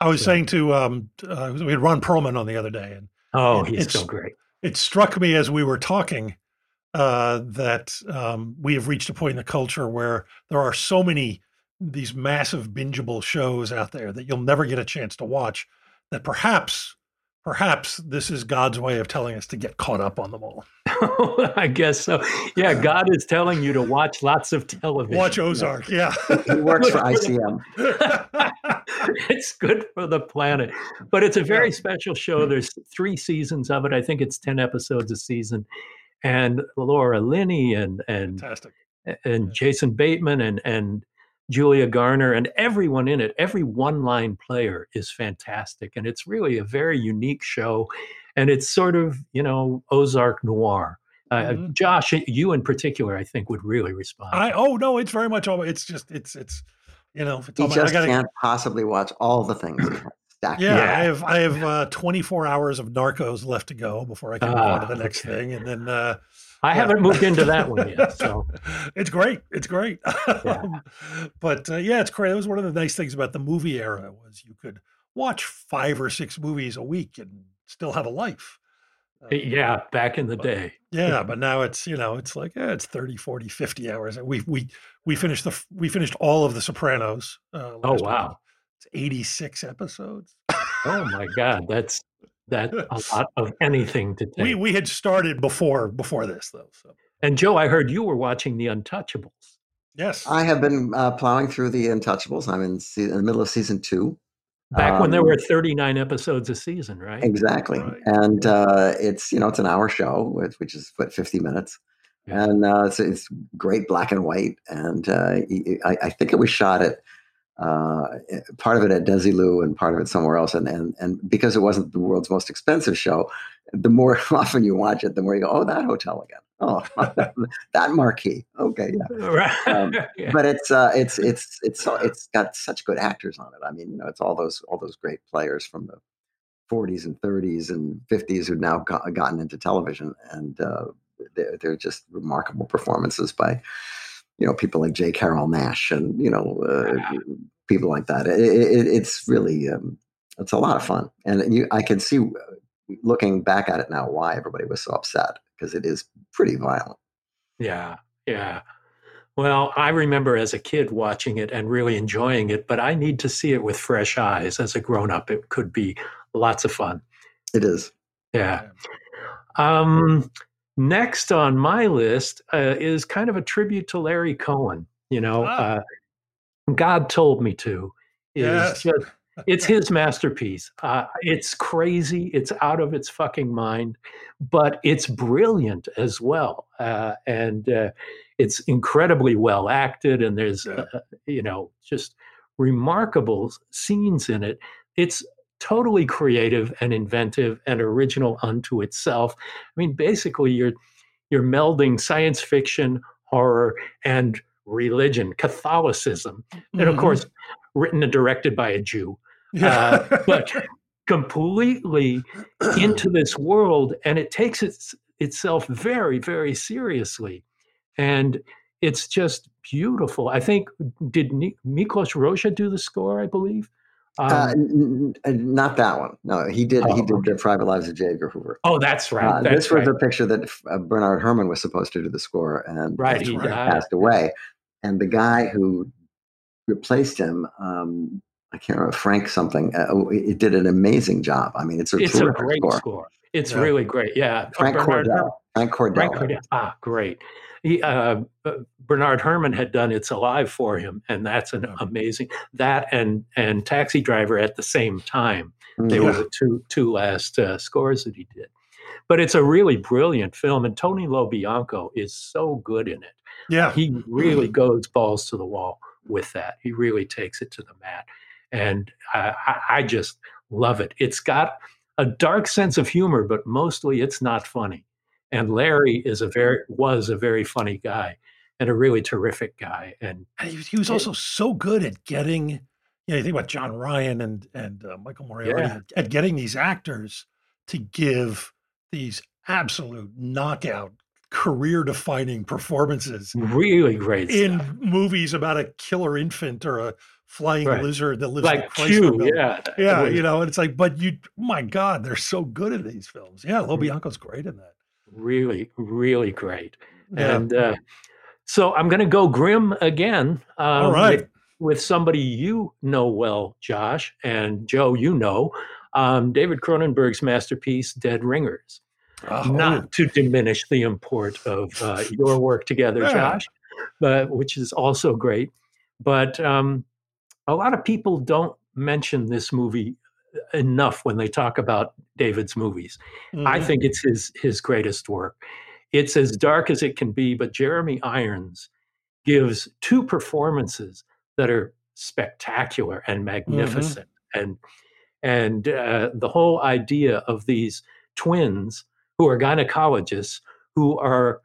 I was So- saying to um, uh, we had Ron Perlman on the other day, and Oh, it- he's so great. It struck me as we were talking uh, that um, we have reached a point in the culture where there are so many these massive bingeable shows out there that you'll never get a chance to watch. That perhaps, perhaps this is God's way of telling us to get caught up on them all. I guess so. Yeah, God is telling you to watch lots of television. Watch Ozark, yeah. he works for ICM. it's good for the planet. But it's a very special show. There's three seasons of it. I think it's 10 episodes a season. And Laura Linney and and Fantastic. and Jason Bateman and and Julia Garner and everyone in it, every one-line player is fantastic. And it's really a very unique show. And it's sort of, you know, Ozark noir. Uh, Mhm. Josh, you in particular, I think would really respond. I oh no, it's very much all. It's just it's it's you know. It's He all my- just I gotta, can't possibly watch all the things. stacked Yeah. I have I have uh, 24 hours of Narcos left to go before I can move on to Ah, the next thing, and then uh, I yeah. haven't moved into that one yet. So it's great, it's great. Um, but uh, yeah, it's great. That was one of the nice things about the movie era was you could watch five or six movies a week and still have a life. yeah, back in the day. Yeah, but now it's you know it's like eh, it's 30, 40, 50 hours. We we we finished the we finished all of the Sopranos. Uh, Oh last week. wow. It's 86 episodes. Oh my God. That's that a lot of anything to take. We we had started before before this though. So and Joe, I heard you were watching The Untouchables. yes, I have been uh, plowing through the Untouchables. I'm in, se- in the middle of season two. Back when there Um, were 39 episodes a season, right? Exactly, and uh, it's you know it's an hour show, which, which is what fifty minutes, and uh, it's, it's great black and white, and uh, I, I think it was shot at uh, part of it at Desilu and part of it somewhere else, and and and because it wasn't the world's most expensive show, the more often you watch it, the more you go, oh, that hotel again, oh, that marquee, okay, yeah. Right. Um, Yeah. but it's uh, it's it's it's it's got such good actors on it. I mean, you know, it's all those all those great players from the 40s and 30s and 50s who've now got, gotten into television, and uh, they're they're just remarkable performances by you know people like J. Carrol Naish and you know uh, people like that. It, it, it's really um, it's a lot of fun, and you I can see uh, looking back at it now why everybody was so upset because it is pretty violent. Yeah, yeah. Well, I remember as a kid watching it and really enjoying it, but I need to see it with fresh eyes. As a grown up, it could be lots of fun. It is. Yeah. Um, Next on my list uh, is kind of a tribute to Larry Cohen. You know, Ah. uh, God told me to. Is Yes. just it's his masterpiece. Uh, it's crazy. It's out of its fucking mind, but it's brilliant as well, uh, and uh, it's incredibly well acted. And there's uh, you know just remarkable scenes in it. It's totally creative and inventive and original unto itself. I mean, basically, you're you're melding science fiction, horror, and religion, Catholicism, and of Mhm. course, written and directed by a Jew. Yeah. Uh, but completely into this world, and it takes its, itself very, very seriously, and it's just beautiful. I think did Miklos Rozsa do the score? I believe. uh, Um, n- n- not that one. No, he did. he Oh, did the Private Lives of J. Edgar Hoover. oh, that's right. Uh, that's this was right. a picture that uh, Bernard Herrmann was supposed to do the score, and Right, uh, he he passed away. And the guy who replaced him, um, I can't remember Frank something. Uh, oh, it did an amazing job. I mean, it's a it's a great score. score. It's Yeah. really great. Yeah, Uh, Frank Bernard Cordell. Frank Cordell. Frank Cordell. Ah, great. He, uh, uh, Bernard Herrmann had done "It's Alive" for him, and that's an amazing. That and and Taxi Driver at the same time. They were the two two last uh, scores that he did. But it's a really brilliant film, and Tony LoBianco is so good in it. Yeah. he really goes balls to the wall with that. He really takes it to the mat, and I, I, just love it. It's got a dark sense of humor, but mostly it's not funny. And Larry is a very was a very funny guy and a really terrific guy. And he, was- he was also so good at getting, you know, you think about John Ryan and and uh, Michael Moriarty Yeah. at, at getting these actors to give these absolute knockout, career-defining performances really great in movies about a killer infant or a flying Right. lizard that lives in Like Chrysler Q, building. yeah. yeah, you know, and it's like, but you, my God, they're so good at these films. Yeah, LoBianco's great in that. really, really great. Yeah. And uh, so I'm going to go grim again. Um, All right. With, with somebody you know well, Josh, and Joe, you know, um, David Cronenberg's masterpiece, Dead Ringers. Oh. Not to diminish the import of uh, your work together, Yeah. Josh, but which is also great. But um, a lot of people don't mention this movie enough when they talk about David's movies. I Mhm. think it's his his greatest work. It's as dark as it can be, but Jeremy Irons gives two performances that are spectacular and magnificent, and and uh, the whole idea of these twins who are gynecologists who are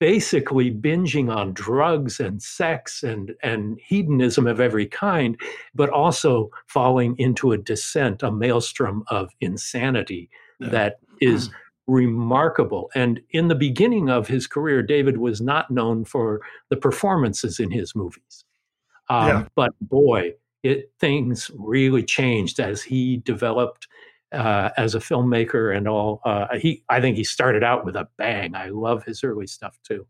basically binging on drugs and sex and and hedonism of every kind but also falling into a descent a maelstrom of insanity that is remarkable. And in the beginning of his career david was not known for the performances in his movies. Um, Yeah. but boy it things really changed as he developed uh, as a filmmaker and all. Uh, he, I think he started out with a bang. I love his early stuff too,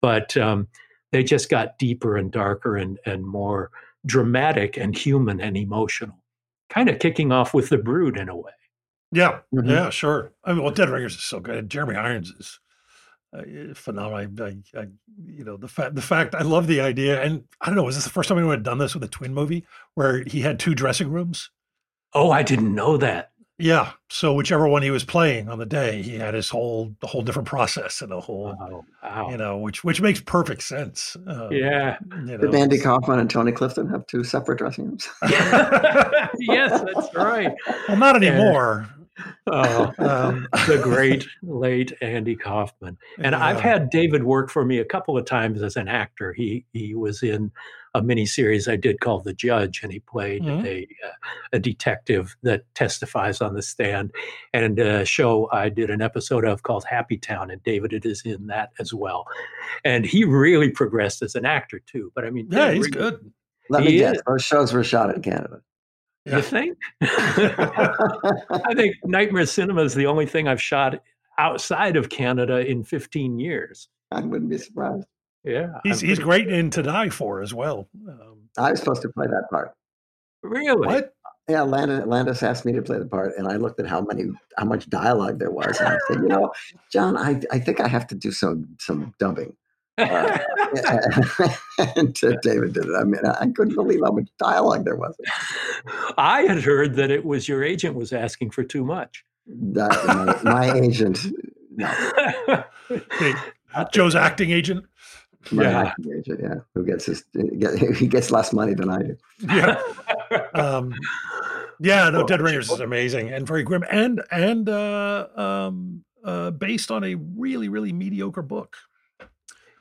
but um, they just got deeper and darker and and more dramatic and human and emotional, kind of kicking off with the Brood in a way. Yeah, Mhm. yeah, sure. I mean, well, Dead Ringers is so good. Jeremy Irons is uh, phenomenal. I, I, I, you know, the fact, the fact, I love the idea. And I don't know, was this the first time anyone had done this with a twin movie where he had two dressing rooms? Oh, I didn't know that. Yeah. So whichever one he was playing on the day, he had his whole, the whole different process and a whole, you know, which which makes perfect sense. Uh, Yeah. You know, Did Andy Kaufman and Tony Clifton have two separate dressing rooms? yes, that's right. well, not And- anymore. Oh, Um, the great late Andy Kaufman. And I've had David work for me a couple of times as an actor. He he was in a miniseries I did called The Judge, and he played Mhm. a uh, a detective that testifies on the stand. And a show I did an episode of called Happy Town, and David is in that as well. And he really progressed as an actor too. But I mean, Yeah, he he's really- good. Let me guess. is. Those shows were shot in Canada. You think? I think Nightmare Cinema is the only thing I've shot outside of Canada in 15 years. I wouldn't be surprised. Yeah. He's I'm he's pretty- great in To Die For as well. Um, I was supposed to play that part. Really? what? Yeah, Landis, Landis asked me to play the part, and I looked at how many, how much dialogue there was, and I said, you know, John, I, I think I have to do some some dubbing. Uh, and uh, David did it. I mean, I couldn't believe how much dialogue there was. I had heard that it was your agent was asking for too much. That, my, my agent, no. Hey, Joe's acting agent. My Yeah. acting agent, yeah, who gets his he gets less money than I do. Yeah. um, yeah, no, Dead Ringers is amazing and very grim and and uh, um, uh, based on a really really mediocre book.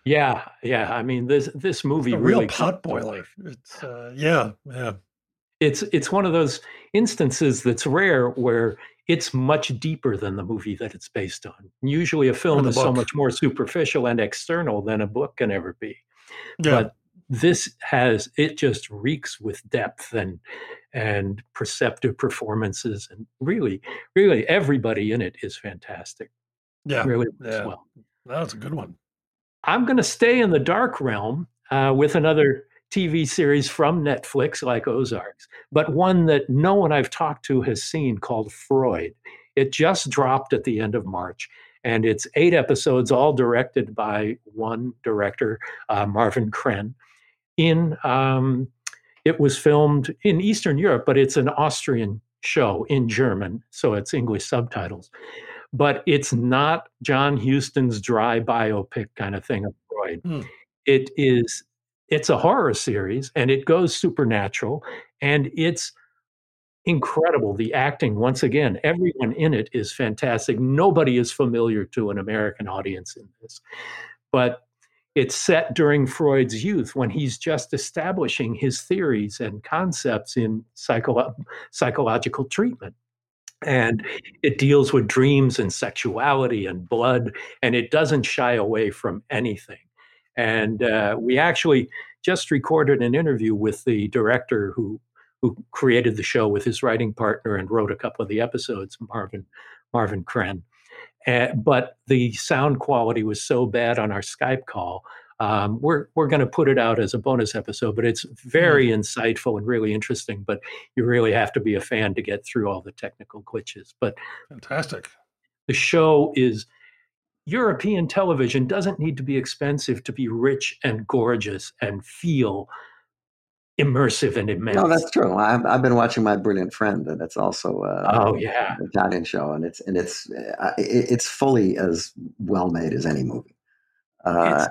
Yeah, yeah. I mean, this this movie A really pot comes to boiler. life. It's uh, yeah, yeah. It's it's one of those instances that's rare where it's much deeper than the movie that it's based on. Usually, a film is so much more superficial and external than a book can ever be. Yeah. But this has it just reeks with depth and and perceptive performances and really, really everybody in it is fantastic. Yeah, really yeah. well. That's a good one. I'm going to stay in the dark realm uh, with another TV series from Netflix like Ozarks, but one that no one I've talked to has seen called Freud. It just dropped at the end of March, and it's eight episodes, all directed by one director, uh, Marvin Kren. In um, it was filmed in Eastern Europe, but it's an Austrian show in German, so it's English subtitles but it's not John Huston's dry biopic kind of thing of Freud. Hmm. It is it's a horror series and it goes supernatural and it's incredible the acting once again everyone in it is fantastic nobody is familiar to an american audience in this but it's set during freud's youth when he's just establishing his theories and concepts in psycho- psychological treatment and it deals with dreams and sexuality and blood and it doesn't shy away from anything. And uh, we actually just recorded an interview with the director who who created the show with his writing partner and wrote a couple of the episodes marvin marvin kren uh, but the sound quality was so bad on our skype call um, we're we're going to put it out as a bonus episode, but it's very insightful and really interesting. But you really have to be a fan to get through all the technical glitches. But Fantastic. the show is European television doesn't need to be expensive to be rich and gorgeous and feel immersive and immense. No, that's true. I've, I've been watching My Brilliant Friend, and it's also uh, Oh, yeah. an Italian show, and it's and it's uh, it, it's fully as well made as any movie. Uh,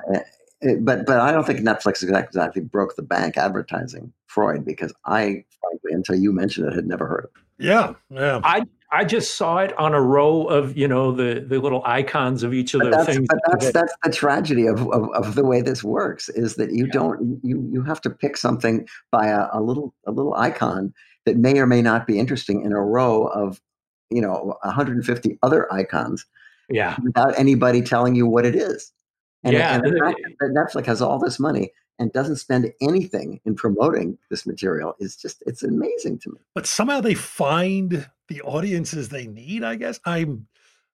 it- but but I don't think Netflix exactly, exactly broke the bank advertising Freud because I frankly until you mentioned it had never heard of it. Yeah, yeah. I I just saw it on a row of you know the the little icons of each of But the that's, things. but that's that's the tragedy of, of, of the way this works is that you don't you you have to pick something by a, a little a little icon that may or may not be interesting in a row of you know 150 other icons yeah without anybody telling you what it is. And, Yeah, and the fact that Netflix has all this money and doesn't spend anything in promoting this material is just it's amazing to me. but somehow they find the audiences they need. I guess I'm.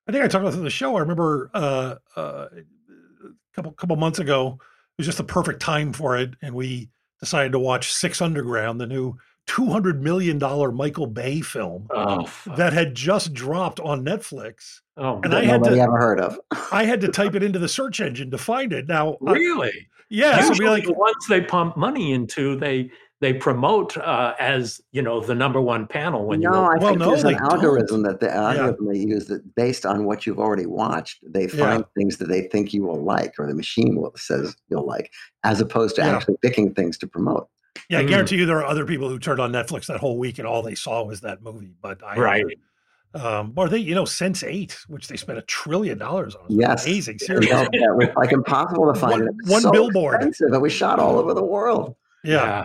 I think I talked about this in the show. I remember uh, uh, a couple couple months ago. It was just the perfect time for it, and we decided to watch Six Underground, the new two hundred million dollar Michael Bay film Oh, that had just dropped on Netflix. Oh, and I had nobody to ever heard of. I had to type it into the search engine to find it. Now, I- Really? yeah. So Usually be like, the ones they pump money into, they they promote uh, as you know the number one panel when no, you. I open- think there's an algorithm that the algorithm they use that based on what you've already watched, they Yeah. find things that they think you will like, or the machine will says you'll like, as opposed to Yeah. actually picking things to promote. Yeah, I Mm. guarantee you there are other people who turned on Netflix that whole week and all they saw was that movie. But I Right. Um, or they, you know, Sense8, which they spent a trillion dollars on. It's Yes, amazing. You know, Seriously, that was like impossible to find. One- it. It one so billboard. expensive. It was shot all over the world. yeah,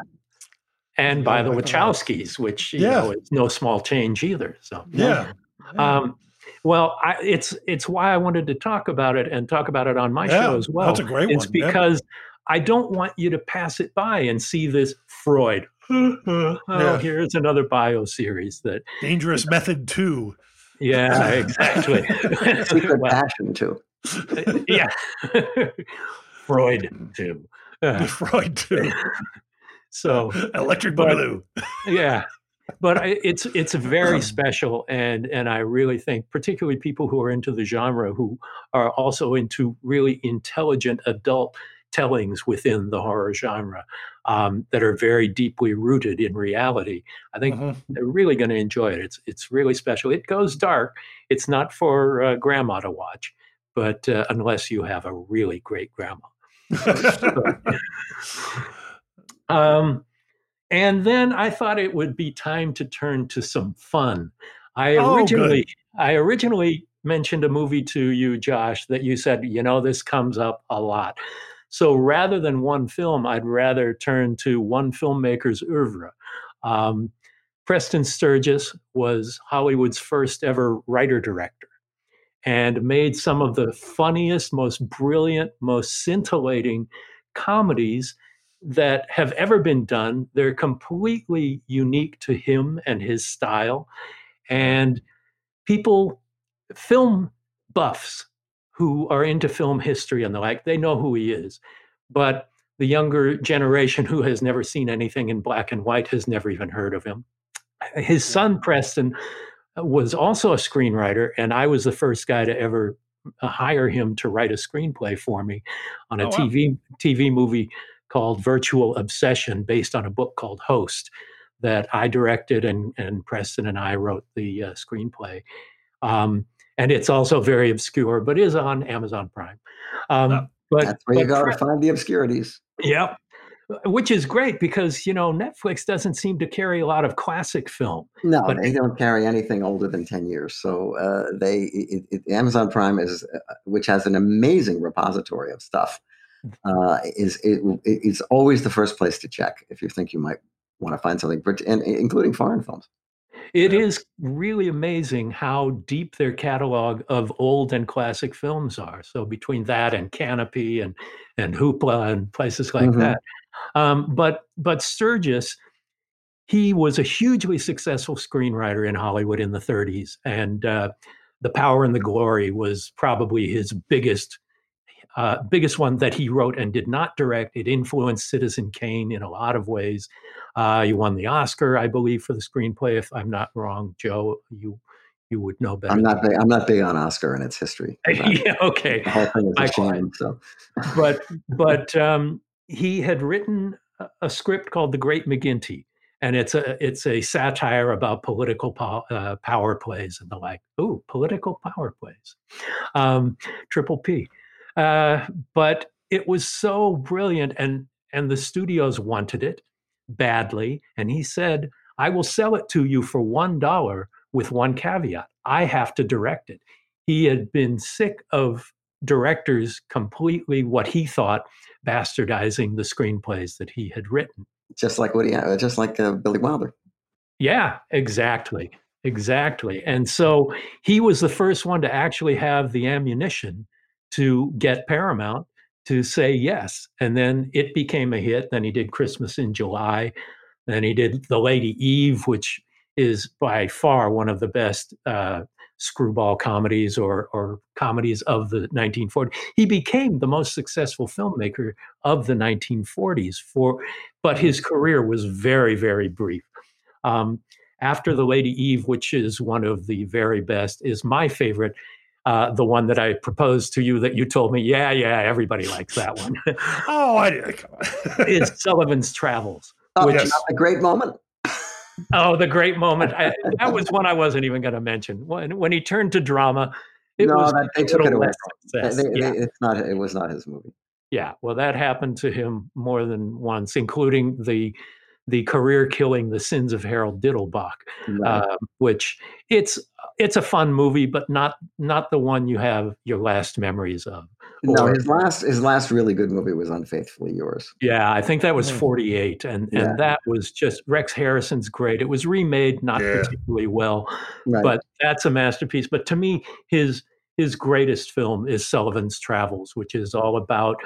and by the Yeah, I thought that was- Wachowskis, which you Yeah. know is no small change either. So yeah. Um, well, I, it's it's why I wanted to talk about it and talk about it on my Yeah, show as well. that's a great it's one, yeah. because I don't want you to pass it by and see this Freud. oh, Yeah. here's another bio series that. Dangerous Method Two. Yeah, exactly. Secret Well, passion too. yeah, Freud too. Uh, Freud Two. so Electric but- Boogaloo. yeah but I, it's it's very special, and and I really think, particularly people who are into the genre, who are also into really intelligent adult tellings within the horror genre um, that are very deeply rooted in reality. I think Mm-hmm. they're really going to enjoy it. It's it's really special. It goes dark. It's not for uh, grandma to watch, but uh, unless you have a really great grandma. um, and then I thought it would be time to turn to some fun. I Oh, good. originally I originally mentioned a movie to you, Josh, that you said, you know, this comes up a lot. So rather than one film, I'd rather turn to one filmmaker's oeuvre. Um, Preston Sturges was Hollywood's first ever writer director and made some of the funniest, most brilliant, most scintillating comedies that have ever been done. They're completely unique to him and his style. And people, film buffs who are into film history and the like, they know who he is. But the younger generation who has never seen anything in black and white has never even heard of him. His son, Preston, was also a screenwriter, and I was the first guy to ever uh, hire him to write a screenplay for me on a Oh, wow. TV TV movie called Virtual Obsession, based on a book called Host that I directed, and and Preston and I wrote the uh, screenplay. Um, and it's also very obscure, but is on Amazon Prime. Um, but That's where you but go to find the obscurities. Yep. Which is great because you know Netflix doesn't seem to carry a lot of classic film. No, But- they don't carry anything older than ten years. So uh, they, it, it, Amazon Prime is, uh, which has an amazing repository of stuff, uh, is it, it's always the first place to check if you think you might want to find something, and including foreign films. It is really amazing how deep their catalog of old and classic films are. So between that and Kanopy and and Hoopla and places like Mhm. that. Um, but but Sturges, he was a hugely successful screenwriter in Hollywood in the 30s, and uh, The Power and the Glory was probably his biggest uh, biggest one that he wrote and did not direct. It influenced Citizen Kane in a lot of ways. Uh, he won the Oscar, I believe, for the screenplay. If I'm not wrong, Joe, you you would know better. I'm not big, I'm not big on Oscar and its history. yeah, okay. The whole thing is a I- So but but um, he had written a- a script called The Great McGinty, and it's a it's a satire about political po- uh, power plays and the like. Ooh, political power plays, um, triple P. Uh, but it was so brilliant, and and the studios wanted it badly, and he said, "I will sell it to you for one. With one caveat, I have to direct it. He had been sick of directors completely what he thought bastardizing the screenplays that he had written. just like Woody, uh, just like uh, Billy Wilder. Yeah, exactly. Exactly. And so he was the first one to actually have the ammunition to get Paramount to say yes. And then it became a hit. Then he did Christmas in July. Then he did The Lady Eve, which is by far one of the best uh, screwball comedies or, or comedies of the 1940s. He became the most successful filmmaker of the 1940s for, but his career was very, very brief. Um, after The Lady Eve, which is one of the very best, is my favorite. Uh, the one that I proposed to you that you told me, yeah, yeah, everybody likes that one. oh, I is Sullivan's Travels. Oh, which yes. a great moment. Oh, the great moment. I, that was one I wasn't even going to mention. When when he turned to drama, it no, was that, they took it away. They- they- yeah. they- it's not. It was not his movie. Yeah, well, that happened to him more than once, including the the career killing The Sins of Harold Diddlebock, Right. um, which it's it's a fun movie, but not not the one you have your last memories of. No, Or- his last his last really good movie was Unfaithfully Yours. yeah, I think that was Mm. 48, and Yeah. and that was just Rex Harrison's great. It was remade not Yeah. particularly well, Right. but that's a masterpiece. But to me, his his greatest film is Sullivan's Travels, which is all about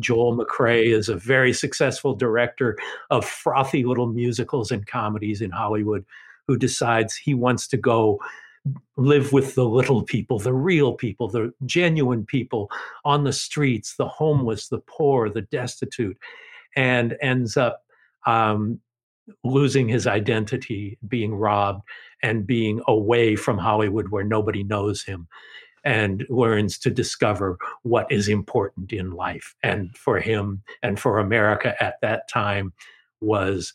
Joel McCrea is a very successful director of frothy little musicals and comedies in Hollywood who decides he wants to go live with the little people, the real people, the genuine people on the streets, the homeless, the poor, the destitute, and ends up um, losing his identity, being robbed, and being away from Hollywood where nobody knows him and learns to discover what is important in life. And for him and for America at that time was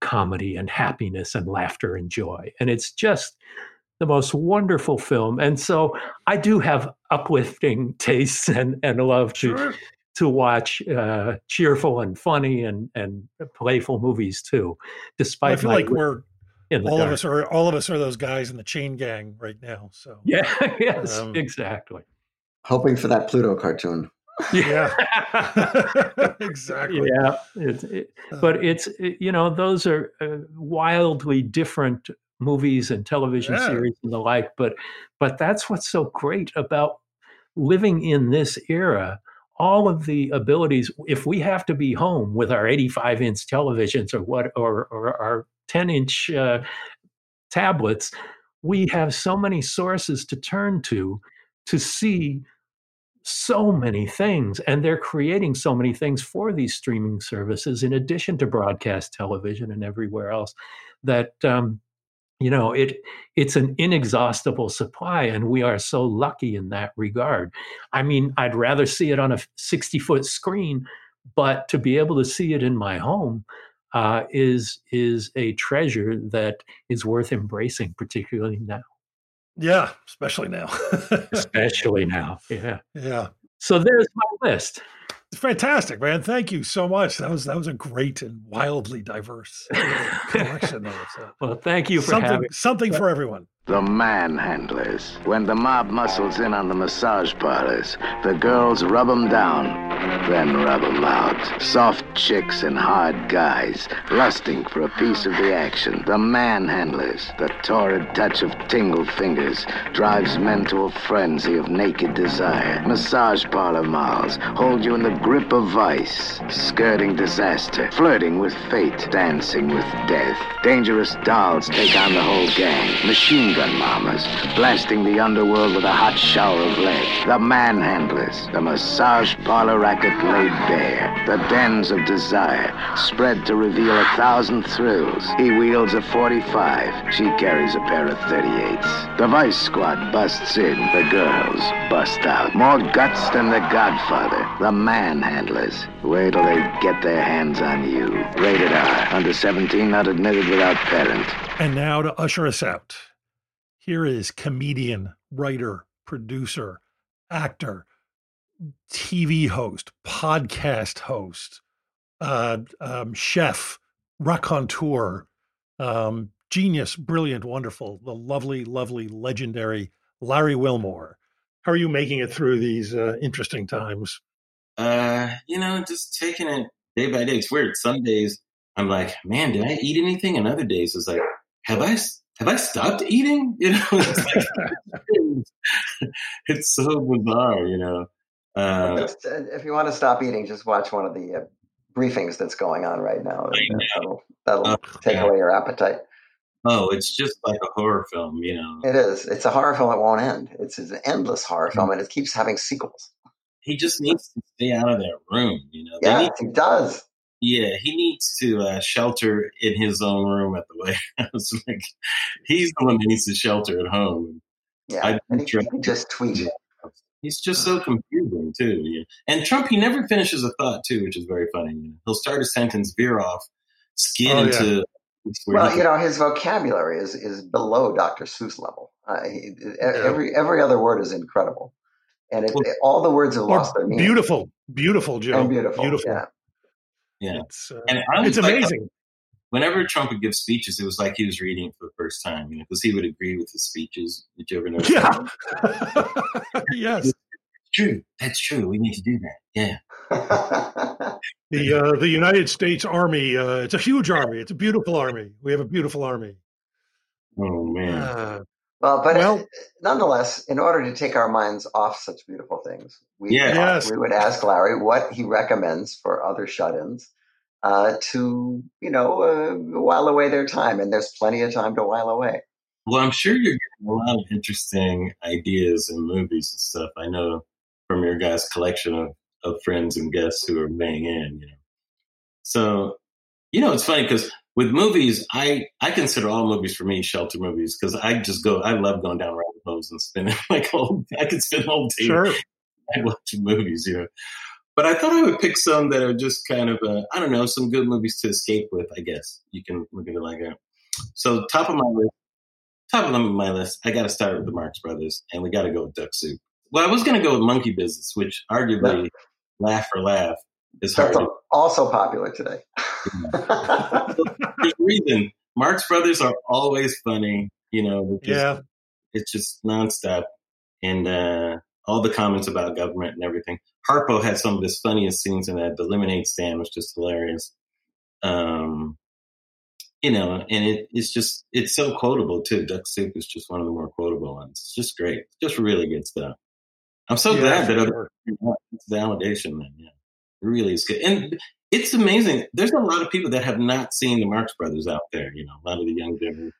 comedy and happiness and laughter and joy. And it's just the most wonderful film. And so I do have uplifting tastes and, and love to sure. to watch uh, cheerful and funny and, and playful movies too. Despite I feel like we're all dark. of us are all of us are those guys in the chain gang right now. So yeah, yes, um, exactly. Hoping for that Pluto cartoon. Yeah, exactly. Yeah, it, it, uh. but it's it, you know those are uh, wildly different movies and television yeah. series and the like. But but that's what's so great about living in this era. All of the abilities. If we have to be home with our 85 inch televisions or what, or, or our 10 inch uh, tablets, we have so many sources to turn to to see so many things and they're creating so many things for these streaming services in addition to broadcast television and everywhere else that um, you know it it's an inexhaustible supply and we are so lucky in that regard i mean i'd rather see it on a 60 foot screen but to be able to see it in my home uh, is is a treasure that is worth embracing particularly now yeah, especially now. especially now. Yeah. Yeah. So there's my list. Fantastic, man! Thank you so much. That was that was a great and wildly diverse collection. There, so. Well, thank you for something having something for everyone. The manhandlers. When the mob muscles in on the massage parlors, the girls rub 'em down, then rub 'em out. Soft chicks and hard guys, lusting for a piece of the action. The manhandlers. The torrid touch of tingled fingers drives men to a frenzy of naked desire. Massage parlor molls hold you in the grip of vice, skirting disaster, flirting with fate, dancing with death. Dangerous dolls take on the whole gang. Machine gun mamas, blasting the underworld with a hot shower of lead. The manhandlers, the massage parlor racket laid bare. The dens of desire, spread to reveal a thousand thrills. He wields a 45, she carries a pair of 38s. The vice squad busts in, the girls bust out. More guts than the Godfather, the manhandlers. Wait till they get their hands on you. Rated R, under 17, not admitted without parent. And now to usher us out. Here is comedian, writer, producer, actor, TV host, podcast host, uh, um, chef, raconteur, um, genius, brilliant, wonderful, the lovely, lovely, legendary Larry Wilmore. How are you making it through these uh, interesting times? Uh, you know, just taking it day by day. It's weird. Some days I'm like, man, did I eat anything? And other days it's like, have I have I stopped eating? You know, it's, like, it's so bizarre, you know. Uh, if you want to stop eating, just watch one of the uh, briefings that's going on right now. That'll, that'll oh, take yeah. away your appetite. Oh, it's just like a horror film, you know. It is. It's a horror film that won't end. It's, it's an endless horror mm-hmm. film, and it keeps having sequels. He just needs to stay out of that room, you know. Yeah, he does. Yeah, he needs to uh, shelter in his own room at the White House. like, he's the one that needs to shelter at home. Yeah, I and he, he just tweet. He's just so confusing too. Yeah. And Trump, he never finishes a thought too, which is very funny. You know? He'll start a sentence, veer off, skid oh, into. Yeah. Well, you know, his vocabulary is is below Dr. Seuss level. Uh, he, every every other word is incredible, and it, well, all the words have lost their meaning. Beautiful, beautiful, Joe. And beautiful, beautiful. Yeah. Yeah, it's, uh, and it's amazing. Like, whenever Trump would give speeches, it was like he was reading for the first time, you know, because he would agree with his speeches. Did you ever notice? Yeah. yes. True. That's true. We need to do that. Yeah. the uh, the United States Army. Uh, it's a huge army. It's a beautiful army. We have a beautiful army. Oh man. Uh, well, but well, nonetheless, in order to take our minds off such beautiful things, we, yeah. yes. we would ask Larry what he recommends for other shut-ins uh, to, you know, uh, while away their time. And there's plenty of time to while away. Well, I'm sure you're getting a lot of interesting ideas and movies and stuff. I know from your guys' collection of, of friends and guests who are weighing in, you know. So, you know, it's funny because with movies, I I consider all movies for me shelter movies because I just go. I love going down rabbit holes and spending like whole. I could spend whole day Sure. watching movies, you know. But I thought I would pick some that are just kind of uh, I don't know some good movies to escape with. I guess you can look at it like that. So top of my list, top of my list, I got to start with the Marx Brothers, and we got to go with Duck Soup. Well, I was going to go with Monkey Business, which arguably, laugh for laugh, is. That's to also popular today. There's reason. Marx Brothers are always funny, you know. because Yeah. It's just nonstop. And uh, all the comments about government and everything. Harpo had some of his funniest scenes in that. The lemonade stand was just hilarious. Um, you know, and it, it's just, it's so quotable too. Duck Soup is just one of the more quotable ones. It's just great. Just really good stuff. I'm so Yeah, glad for that other validation, man. Yeah, it really is good. And it's amazing. There's a lot of people that have not seen the Marx Brothers out there. You know, a lot of the young generation.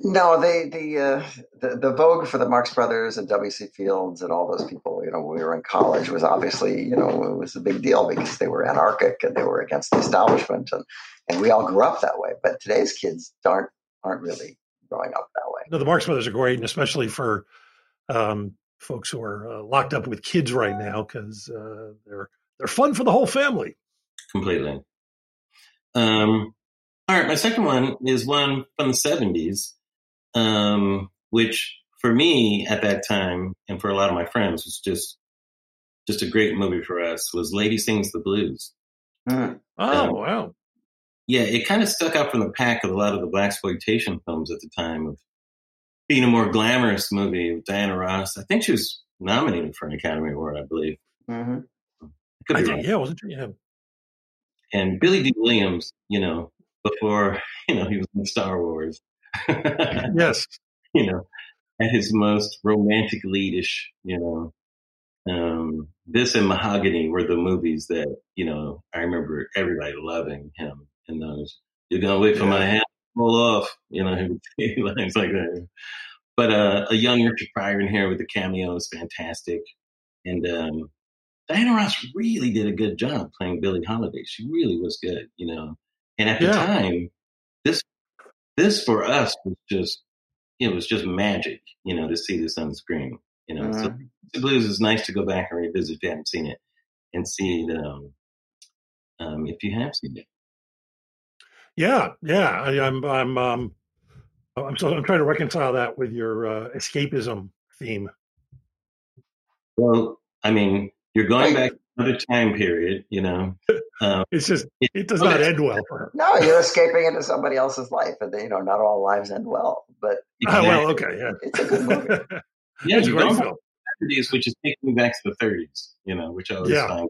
No, they the uh, the the vogue for the Marx Brothers and W.C. Fields and all those people. You know, when we were in college was obviously you know it was a big deal because they were anarchic and they were against the establishment, and and we all grew up that way. But today's kids aren't aren't really growing up that way. No, the Marx Brothers are great, and especially for um, folks who are uh, locked up with kids right now because uh, they're they're fun for the whole family. completely. Um, all right, my second one is one from the seventies, um, which for me at that time and for a lot of my friends was just just a great movie for us. Was Lady Sings the Blues. Oh Um, wow! Yeah, it kind of stuck out from the pack of a lot of the black exploitation films at the time of being a more glamorous movie with Diana Ross. I think she was nominated for an Academy Award, I believe. Mm-hmm. Could I be think, wrong. yeah, wasn't it? Yeah. and Billy Dee Williams, you know, before you know he was in Star Wars, Yes. you know, at his most romantic leadish, you know. Um, this and Mahogany were the movies that you know I remember everybody loving him in those. You're gonna wait for my hand to fall off, you know, he would say lines like that. But uh, a young Richard Pryor in here with the cameo is fantastic, and um, Diana Ross really did a good job playing Billie Holiday. She really was good, you know. And at the time, this this for us was just it was just magic, you know, to see this on the screen. You know, so Mhm. the blues is nice to go back and revisit if you haven't seen it and see it um, um, if you have seen it. Yeah, yeah. I, I'm, I'm, um, I'm, so I'm trying to reconcile that with your uh, escapism theme. Well, I mean, you're going back to another time period, you know. Um, it's just it does not end well for her. No, you're escaping into somebody else's life, and you know not all lives end well. But Oh, well, okay, yeah. it's a good movie. Yeah, It's you're great going film. to the 30s, which is taking me back to the 30s, you know, which I always Yeah. find,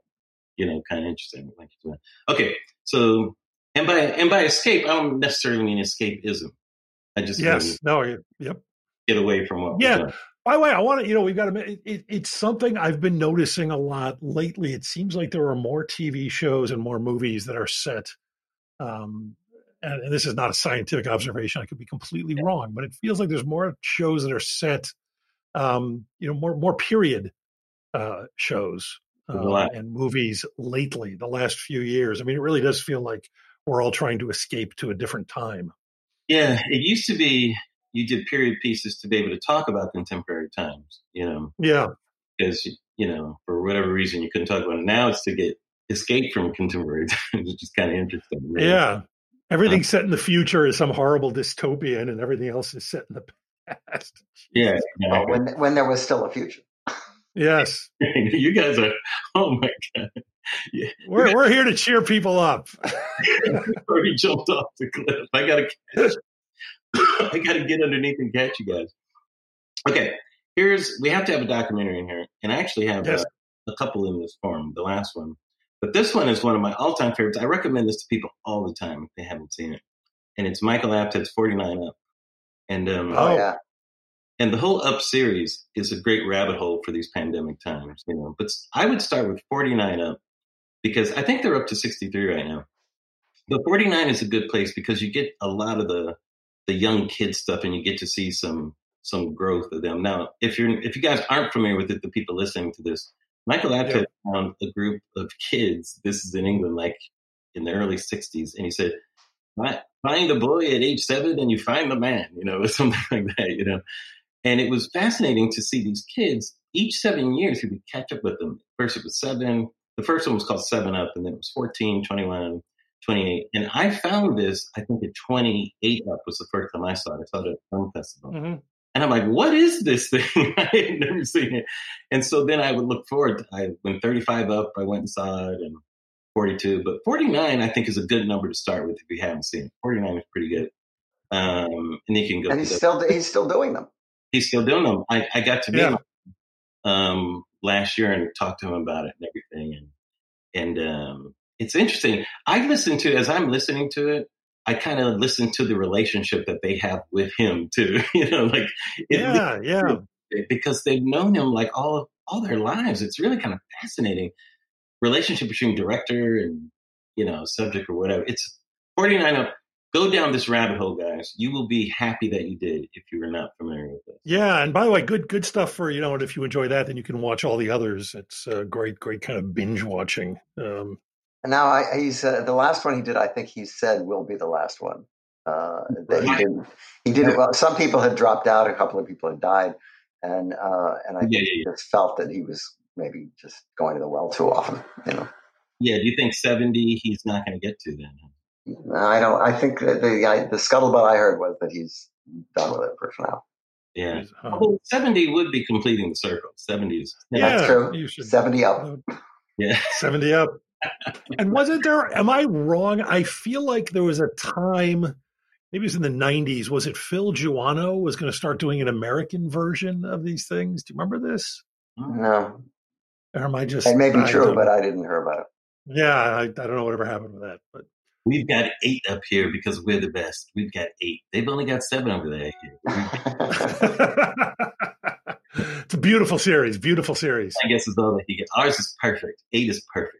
you know, kind of interesting. Like, okay, so and by and by escape, I don't necessarily mean escapism. I just Yes. mean No. y- Yep. get away from what. we're Yeah. By the way, I want to, you know, we've got to, it, it, it's something I've been noticing a lot lately. It seems like there are more TV shows and more movies that are set. Um, and, and this is not a scientific observation. I could be completely wrong, but it feels like there's more shows that are set, um, you know, more, more period uh, shows uh, and movies lately, the last few years. I mean, it really does feel like we're all trying to escape to a different time. Yeah, it used to be you did period pieces to be able to talk about contemporary times, you know, Yeah. because you know for whatever reason you couldn't talk about it. Now it's to get escape from contemporary times, which is kind of interesting. really. Yeah. Everything um, set in the future is some horrible dystopian, and everything else is set in the past. yeah. Well, when when there was still a future. Yes. you guys are. Oh my god. Yeah. We're, we're here to cheer people up. already jumped off the cliff. I gotta catch. I gotta get underneath and catch you guys. Okay, here's we have to have a documentary in here, and I actually have Yes. a, a couple in this form. The last one, but this one is one of my all-time favorites. I recommend this to people all the time if they haven't seen it, and it's Michael Apted's 49 Up, and um, Oh, yeah. and the whole Up series is a great rabbit hole for these pandemic times, you know. But I would start with 49 Up because I think they're up to 63 right now. But 49 is a good place because you get a lot of the the young kid stuff and you get to see some some growth of them. Now, if you're if you guys aren't familiar with it, the people listening to this, Michael Apted found a group of kids. This is in England, like in the early 60s, and he said, find a boy at age seven and you find the man, you know, or something like that, you know. And it was fascinating to see these kids each seven years, he would catch up with them. First it was seven. The first one was called Seven Up, and then it was 14, 21, 28. And I found this, I think at 28 Up was the first time I saw it. I saw it at a film festival. Mm-hmm. And I'm like, what is this thing? I had never seen it. And so then I would look forward. I when 35 up, I went and saw it, and 42. But 49, I think, is a good number to start with if you haven't seen it. 49 is pretty good. Um, and you can go. And he's still he's still doing them. He's still doing them. I, I got to meet Yeah. him um, last year and talk to him about it and everything. And and um, it's interesting. I listen to as I'm listening to it. I kind of listen to the relationship that they have with him too. you know, like it- Yeah, yeah. because they've known him like all all their lives. It's really kind of fascinating relationship between director and you know subject or whatever. It's 49 up. Go down this rabbit hole, guys. You will be happy that you did if you were not familiar with it. Yeah, and by the way, good good stuff for you know. And if you enjoy that, then you can watch all the others. It's uh, great, great kind of binge watching. Um, And now I, he's uh, the last one he did. I think he said will be the last one. Uh, that he didn't. He didn't. Well, some people had dropped out. A couple of people had died, and uh, and I Yeah, think he just felt that he was maybe just going to the well too often. You know. Yeah, do you think 70 he's not going to get to then? I don't. I think that the I, the scuttlebutt I heard was that he's done with it for now. Yeah. Although 70 would be completing the circle. 70 is. That's true. Seventy up. Yeah. 70 up. And wasn't there, am I wrong? I feel like there was a time, maybe it was in the 90s, was it Phil Joanou was going to start doing an American version of these things? Do you remember this? No, Or am I just. it may be I true, don't- but I didn't hear about it. Yeah, I, I don't know whatever happened with that. But We've got eight up here because we're the best. We've got eight. They've only got seven over there. it's a beautiful series, beautiful series. I guess is all that he gets. Ours is perfect. Eight is perfect.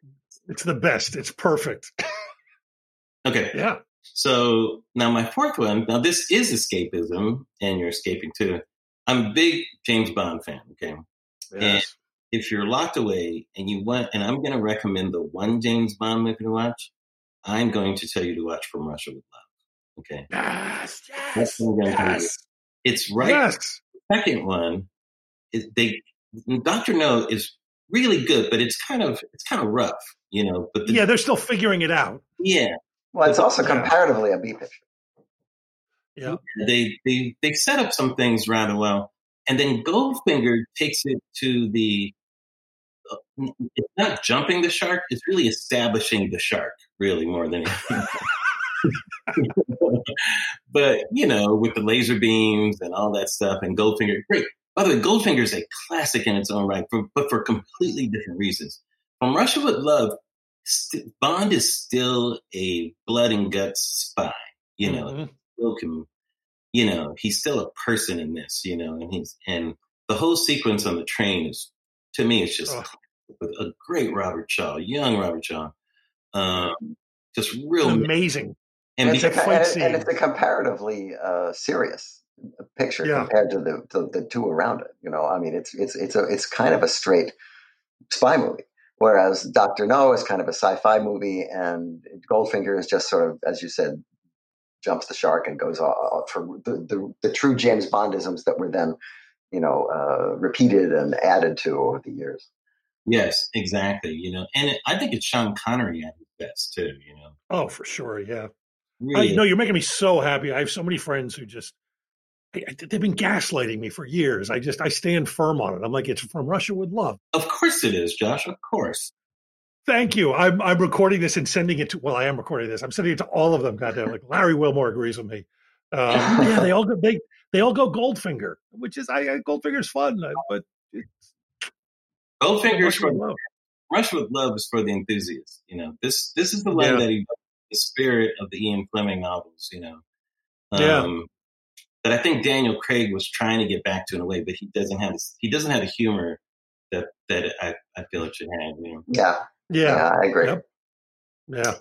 It's the best. It's perfect. Okay. Yeah. So now my fourth one. Now this is escapism, and you're escaping too. I'm a big James Bond fan. Okay. And Yes. if you're locked away and you want, and I'm going to recommend the one James Bond movie to watch, I'm going to tell you to watch From Russia with Love. Okay. Yes. That's what I'm going to tell you. Yes. It's right. Yes. The second one, is they Doctor No is really good, but it's kind of it's kind of rough, you know. But the, Yeah, they're still figuring it out. yeah, Well, it's also comparatively a B picture. Yeah. they they they set up some things rather well, and then Goldfinger takes it to the. uh, It's not jumping the shark; it's really establishing the shark, really more than. anything. but you know, with the laser beams and all that stuff, and Goldfinger, great. By the way, Goldfinger is a classic in its own right, for, but for completely different reasons. From Russia with Love, st- Bond is still a blood and guts spy. You know, Mhm. still can, you know, he's still a person in this. You know, and he's and the whole sequence on the train is, to me, it's just with a great Robert Shaw, young Robert Shaw, um, just real amazing. And, And, it's, a, and, and it's a comparatively uh, serious picture Yeah. compared to the, to the two around it. You know, I mean, it's it's it's a it's kind of a straight spy movie, whereas Doctor No is kind of a sci-fi movie, and Goldfinger is just sort of, as you said, jumps the shark and goes off for the, the the true James Bondisms that were then, you know, uh, repeated and added to over the years. yes, exactly. You know, and it, I think it's Sean Connery at his best too. You know, Oh, for sure. Yeah. Really. I, no, you're making me so happy. I have so many friends who just I, I- they've been gaslighting me for years. I just I stand firm on it. I'm like, it's from Russia with love. Of course it is, Josh. Of course. Thank you. I'm I'm recording this and sending it to. Well, I am recording this. I'm sending it to all of them. Goddamn, like Larry Wilmore agrees with me. Um, yeah, they all go. They they all go Goldfinger, which is I, I Goldfinger's fun, uh, but it's Goldfinger Rush for Love. Rush with Love is for the enthusiasts. You know, this this is the one Yeah. that he the spirit of the Ian Fleming novels. You know, Yeah. But I think Daniel Craig was trying to get back to in a way, but he doesn't have this, he doesn't have the humor that that I, I feel it should have. You know, Yeah. Yeah. I agree. Yeah.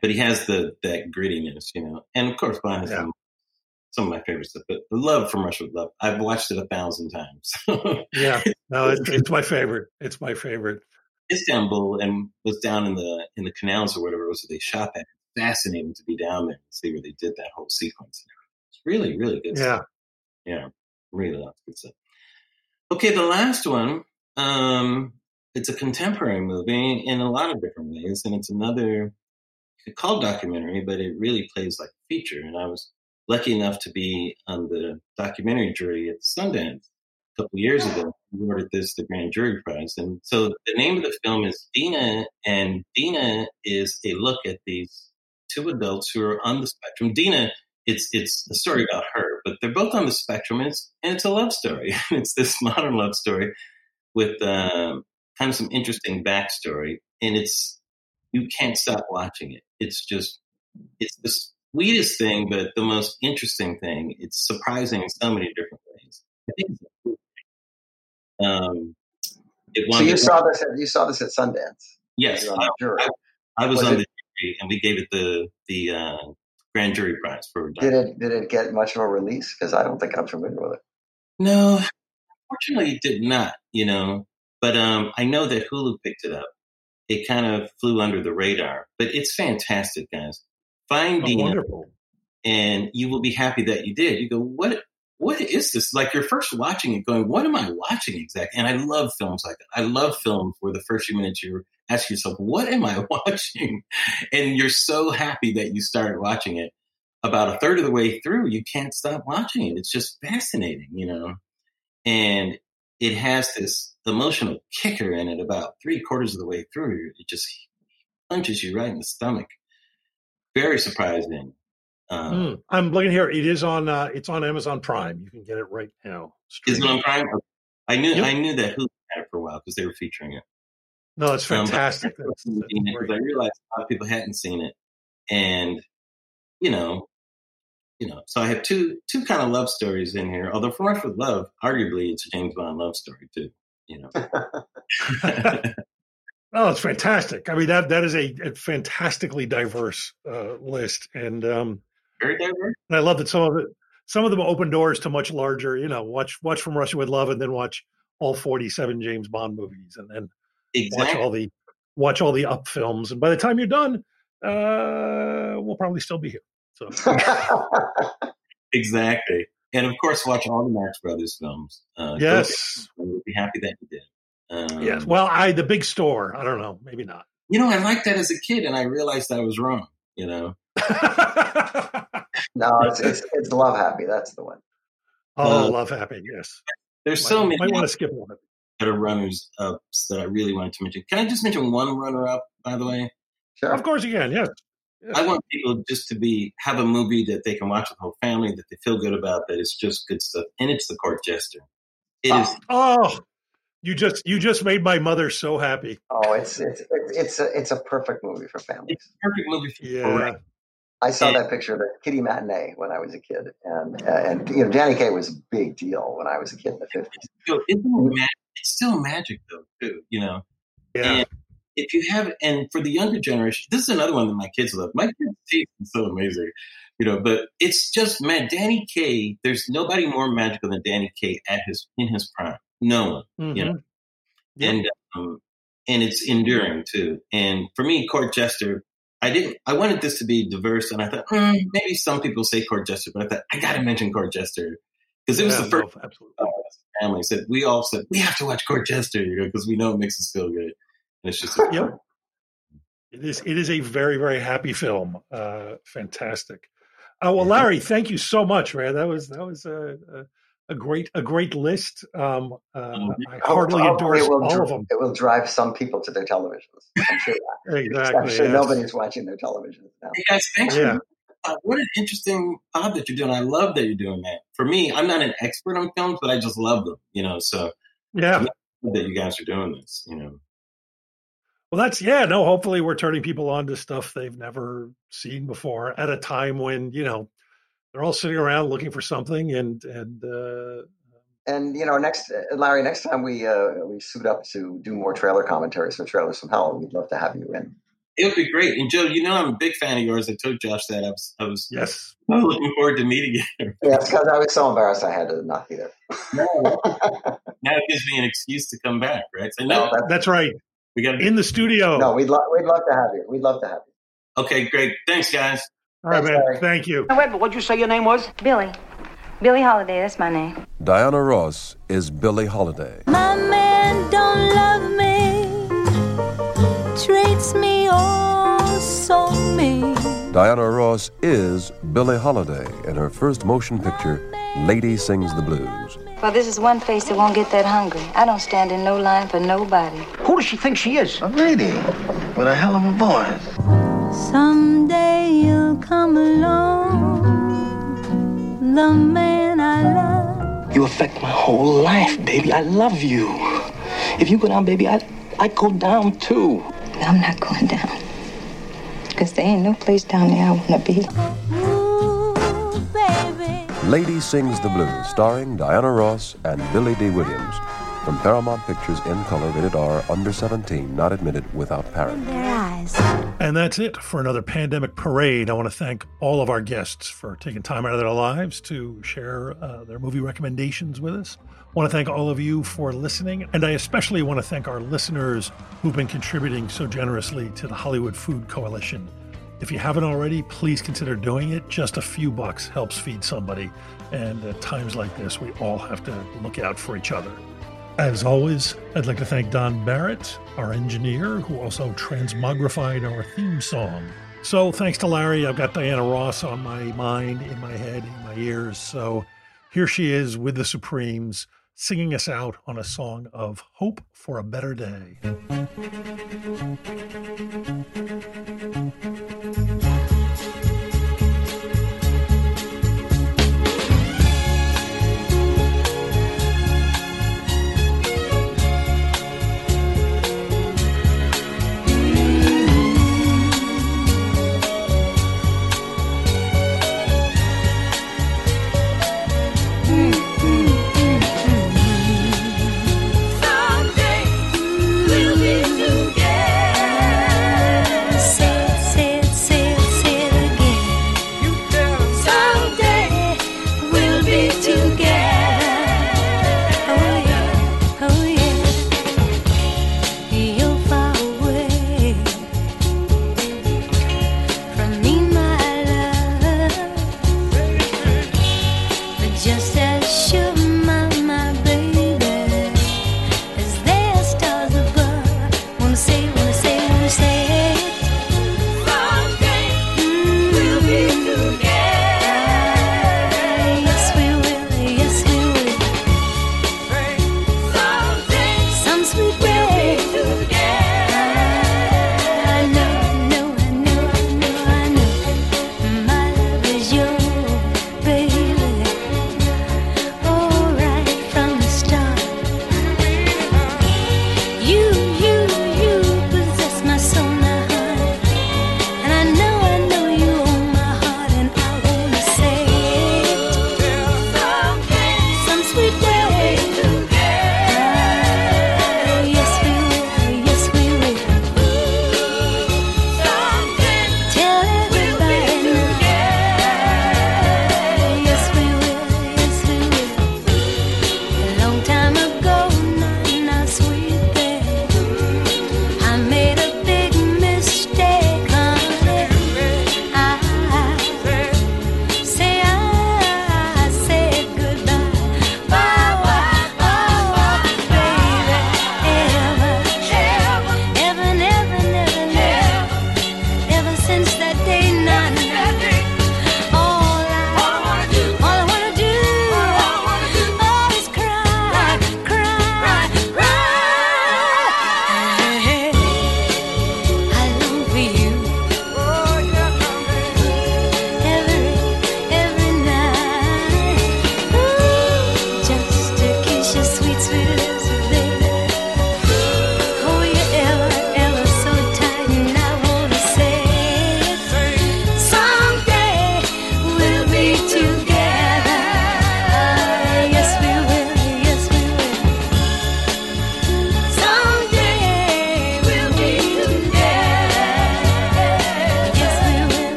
but he has the that grittiness. You know, and of course, behind some some of my favorite stuff. But the love from Rush with Love, I've watched it a thousand times. Yeah. No, it's, it's my favorite. It's my favorite. Istanbul and was down in the in the canals or whatever it was that they shot that. fascinating to be down there and see where they did that whole sequence. It's really, really good Yeah. stuff. Yeah, really lots of good stuff. Okay, the last one. Um, it's a contemporary movie in a lot of different ways, and it's another could documentary, but it really plays like a feature. And I was lucky enough to be on the documentary jury at Sundance a couple years ago. We awarded this the grand jury prize, and so the name of the film is Dina, and Dina is a look at these two adults who are on the spectrum. Dina, it's it's a story about her, but they're both on the spectrum, and it's and it's a love story. it's this modern love story with um, kind of some interesting backstory, and it's you can't stop watching it. It's just it's the sweetest thing, but the most interesting thing. It's surprising in so many different ways. I think it's um, it So you saw this. At, you saw this at Sundance. Yes, I. I, I was, on the jury, and we gave it the the uh, grand jury prize for. Did it did it get much of a release? Because I don't think I'm familiar with it. No, unfortunately, it did not. You know, but um, I know that Hulu picked it up. It kind of flew under the radar, but it's fantastic, guys. Find Oh, Dina, wonderful. and you will be happy that you did. You go, what? What is this? Like you're first watching it, going, "What am I watching exactly?" And I love films like that. I love films where the first few minutes you're asking yourself, "What am I watching?" And you're so happy that you started watching it. About a third of the way through, you can't stop watching it. It's just fascinating, you know. And it has this emotional kicker in it about three quarters of the way through. It just punches you right in the stomach. Very surprising. Um, Mm. I'm looking here. It is on. Uh, it's on Amazon Prime. You can get it right now. Is it on Prime? I knew Yep. I knew that Hulu had it for a while because they were featuring it. No, it's Um, fantastic. I hadn't seen it I realized a lot of people hadn't seen it, and you know, you know. So I have two two kind of love stories in here. Although From Russia with Love, arguably, it's a James Bond love story too. You know, Oh, it's fantastic. I mean that that is a, a fantastically diverse uh, list, and um, very diverse. And I love that some of it, some of them open doors to much larger. You know, watch watch from Russia with Love, and then watch all forty-seven James Bond movies, and then watch all the watch all the up films. And by the time you're done, uh, we'll probably still be here. So exactly. And of course, watch all the Marx Brothers films. Uh, Yes. You'll be happy that you did. Um, yes, well, I the big store. I don't know, maybe not. you know, I liked that as a kid, and I realized I was wrong. You know, No, it's it's, it's Love Happy. That's the one. Oh, Uh, love happy. Yes, there's Might- so many. Might want to skip one. that are runners ups that I really wanted to mention. Can I just mention one runner up, by the way? Sure. Of course you can. Yes. I want people just to be have a movie that they can watch with the whole family that they feel good about. That it's just good stuff, and it's The Court Jester. It is Oh, you just you just made my mother so happy. Oh, it's it's it's it's a it's a perfect movie for families. perfect movie for Yeah. I saw that picture of the Kitty Matinee when I was a kid, and uh, and you know Danny Kaye was a big deal when I was a kid in the fifties. still, isn't it ma- it's still magic though too. You know, Yeah. And if you have, and for the younger generation, this is another one that my kids love. My kids' taste is so amazing, you know. But it's just man, Danny Kaye. There's nobody more magical than Danny Kaye at his in his prime. No one, you know. Yep. And um, and it's enduring too. And for me, Court Jester, I didn't. I wanted this to be diverse, and I thought hmm, maybe some people say Court Jester, but I thought I got to mention Court Jester because it was Yeah, the first no, absolutely. uh, family said we all said we have to watch Court Jester, you know, because we know it makes us feel good. And it's just a Yep. It is it is a very very happy film. Uh, fantastic. Uh, well, Larry, thank you so much, man. That was that was a, a, a great a great list. Um, uh, I heartily Hopefully endorse it will all dr- of them. It will drive some people to their televisions. I'm sure. Exactly. I'm sure yes. nobody's watching their televisions now. Hey guys, thanks Yeah. uh, what an interesting job that you're doing. I love that you're doing that. For me, I'm not an expert on films, but I just love them, you know. So Yeah. That you guys are doing this, you know. Well, that's yeah. No, hopefully we're turning people on to stuff they've never seen before at a time when you know they're all sitting around looking for something and and uh, And you know, next uh, Larry, next time we uh, we suit up to do more trailer commentaries for Trailers from Hell, we'd love to have you in. It would be great. And Joe, you know I'm a big fan of yours. I told Josh that I was I was yes. I was looking forward to meeting you. Yeah, because I was so embarrassed I had to not be there. now it gives me an excuse to come back, right? So no, No, that's right. we got in the studio. No, we'd love we'd love to have you. We'd love to have you. Okay, great. Thanks, guys. All right, man. Thank you. Wait, but what'd you say your name was? Billie. Billie Holiday, that's my name. Diana Ross is Billie Holiday. My man don't love me, treats me all so mean. Diana Ross is Billie Holiday in her first motion picture, Lady Sings the Blues. Well, this is one face that won't get that hungry. I don't stand in no line for nobody. Who does she think she is? A lady with a hell of a voice. Someday you'll come along, the man I love. You affect my whole life, baby. I love you. If you go down, baby, I I go down too. I'm not going down. Because there ain't no place down there I want to be. Lady Sings the Blues, starring Diana Ross and Billy Dee Williams. From Paramount Pictures in color, rated R, under 17, not admitted without parent. And that's it for another pandemic parade. I want to thank all of our guests for taking time out of their lives to share uh, their movie recommendations with us. I want to thank all of you for listening, and I especially want to thank our listeners who've been contributing so generously to the Hollywood Food Coalition. If you haven't already, please consider doing it. Just a few bucks helps feed somebody, and at times like this, we all have to look out for each other. As always, I'd like to thank Don Barrett, our engineer, who also transmogrified our theme song. So, thanks to Larry, I've got Diana Ross on my mind, in my head, in my ears. So, here she is with the Supremes, singing us out on a song of hope for a better day.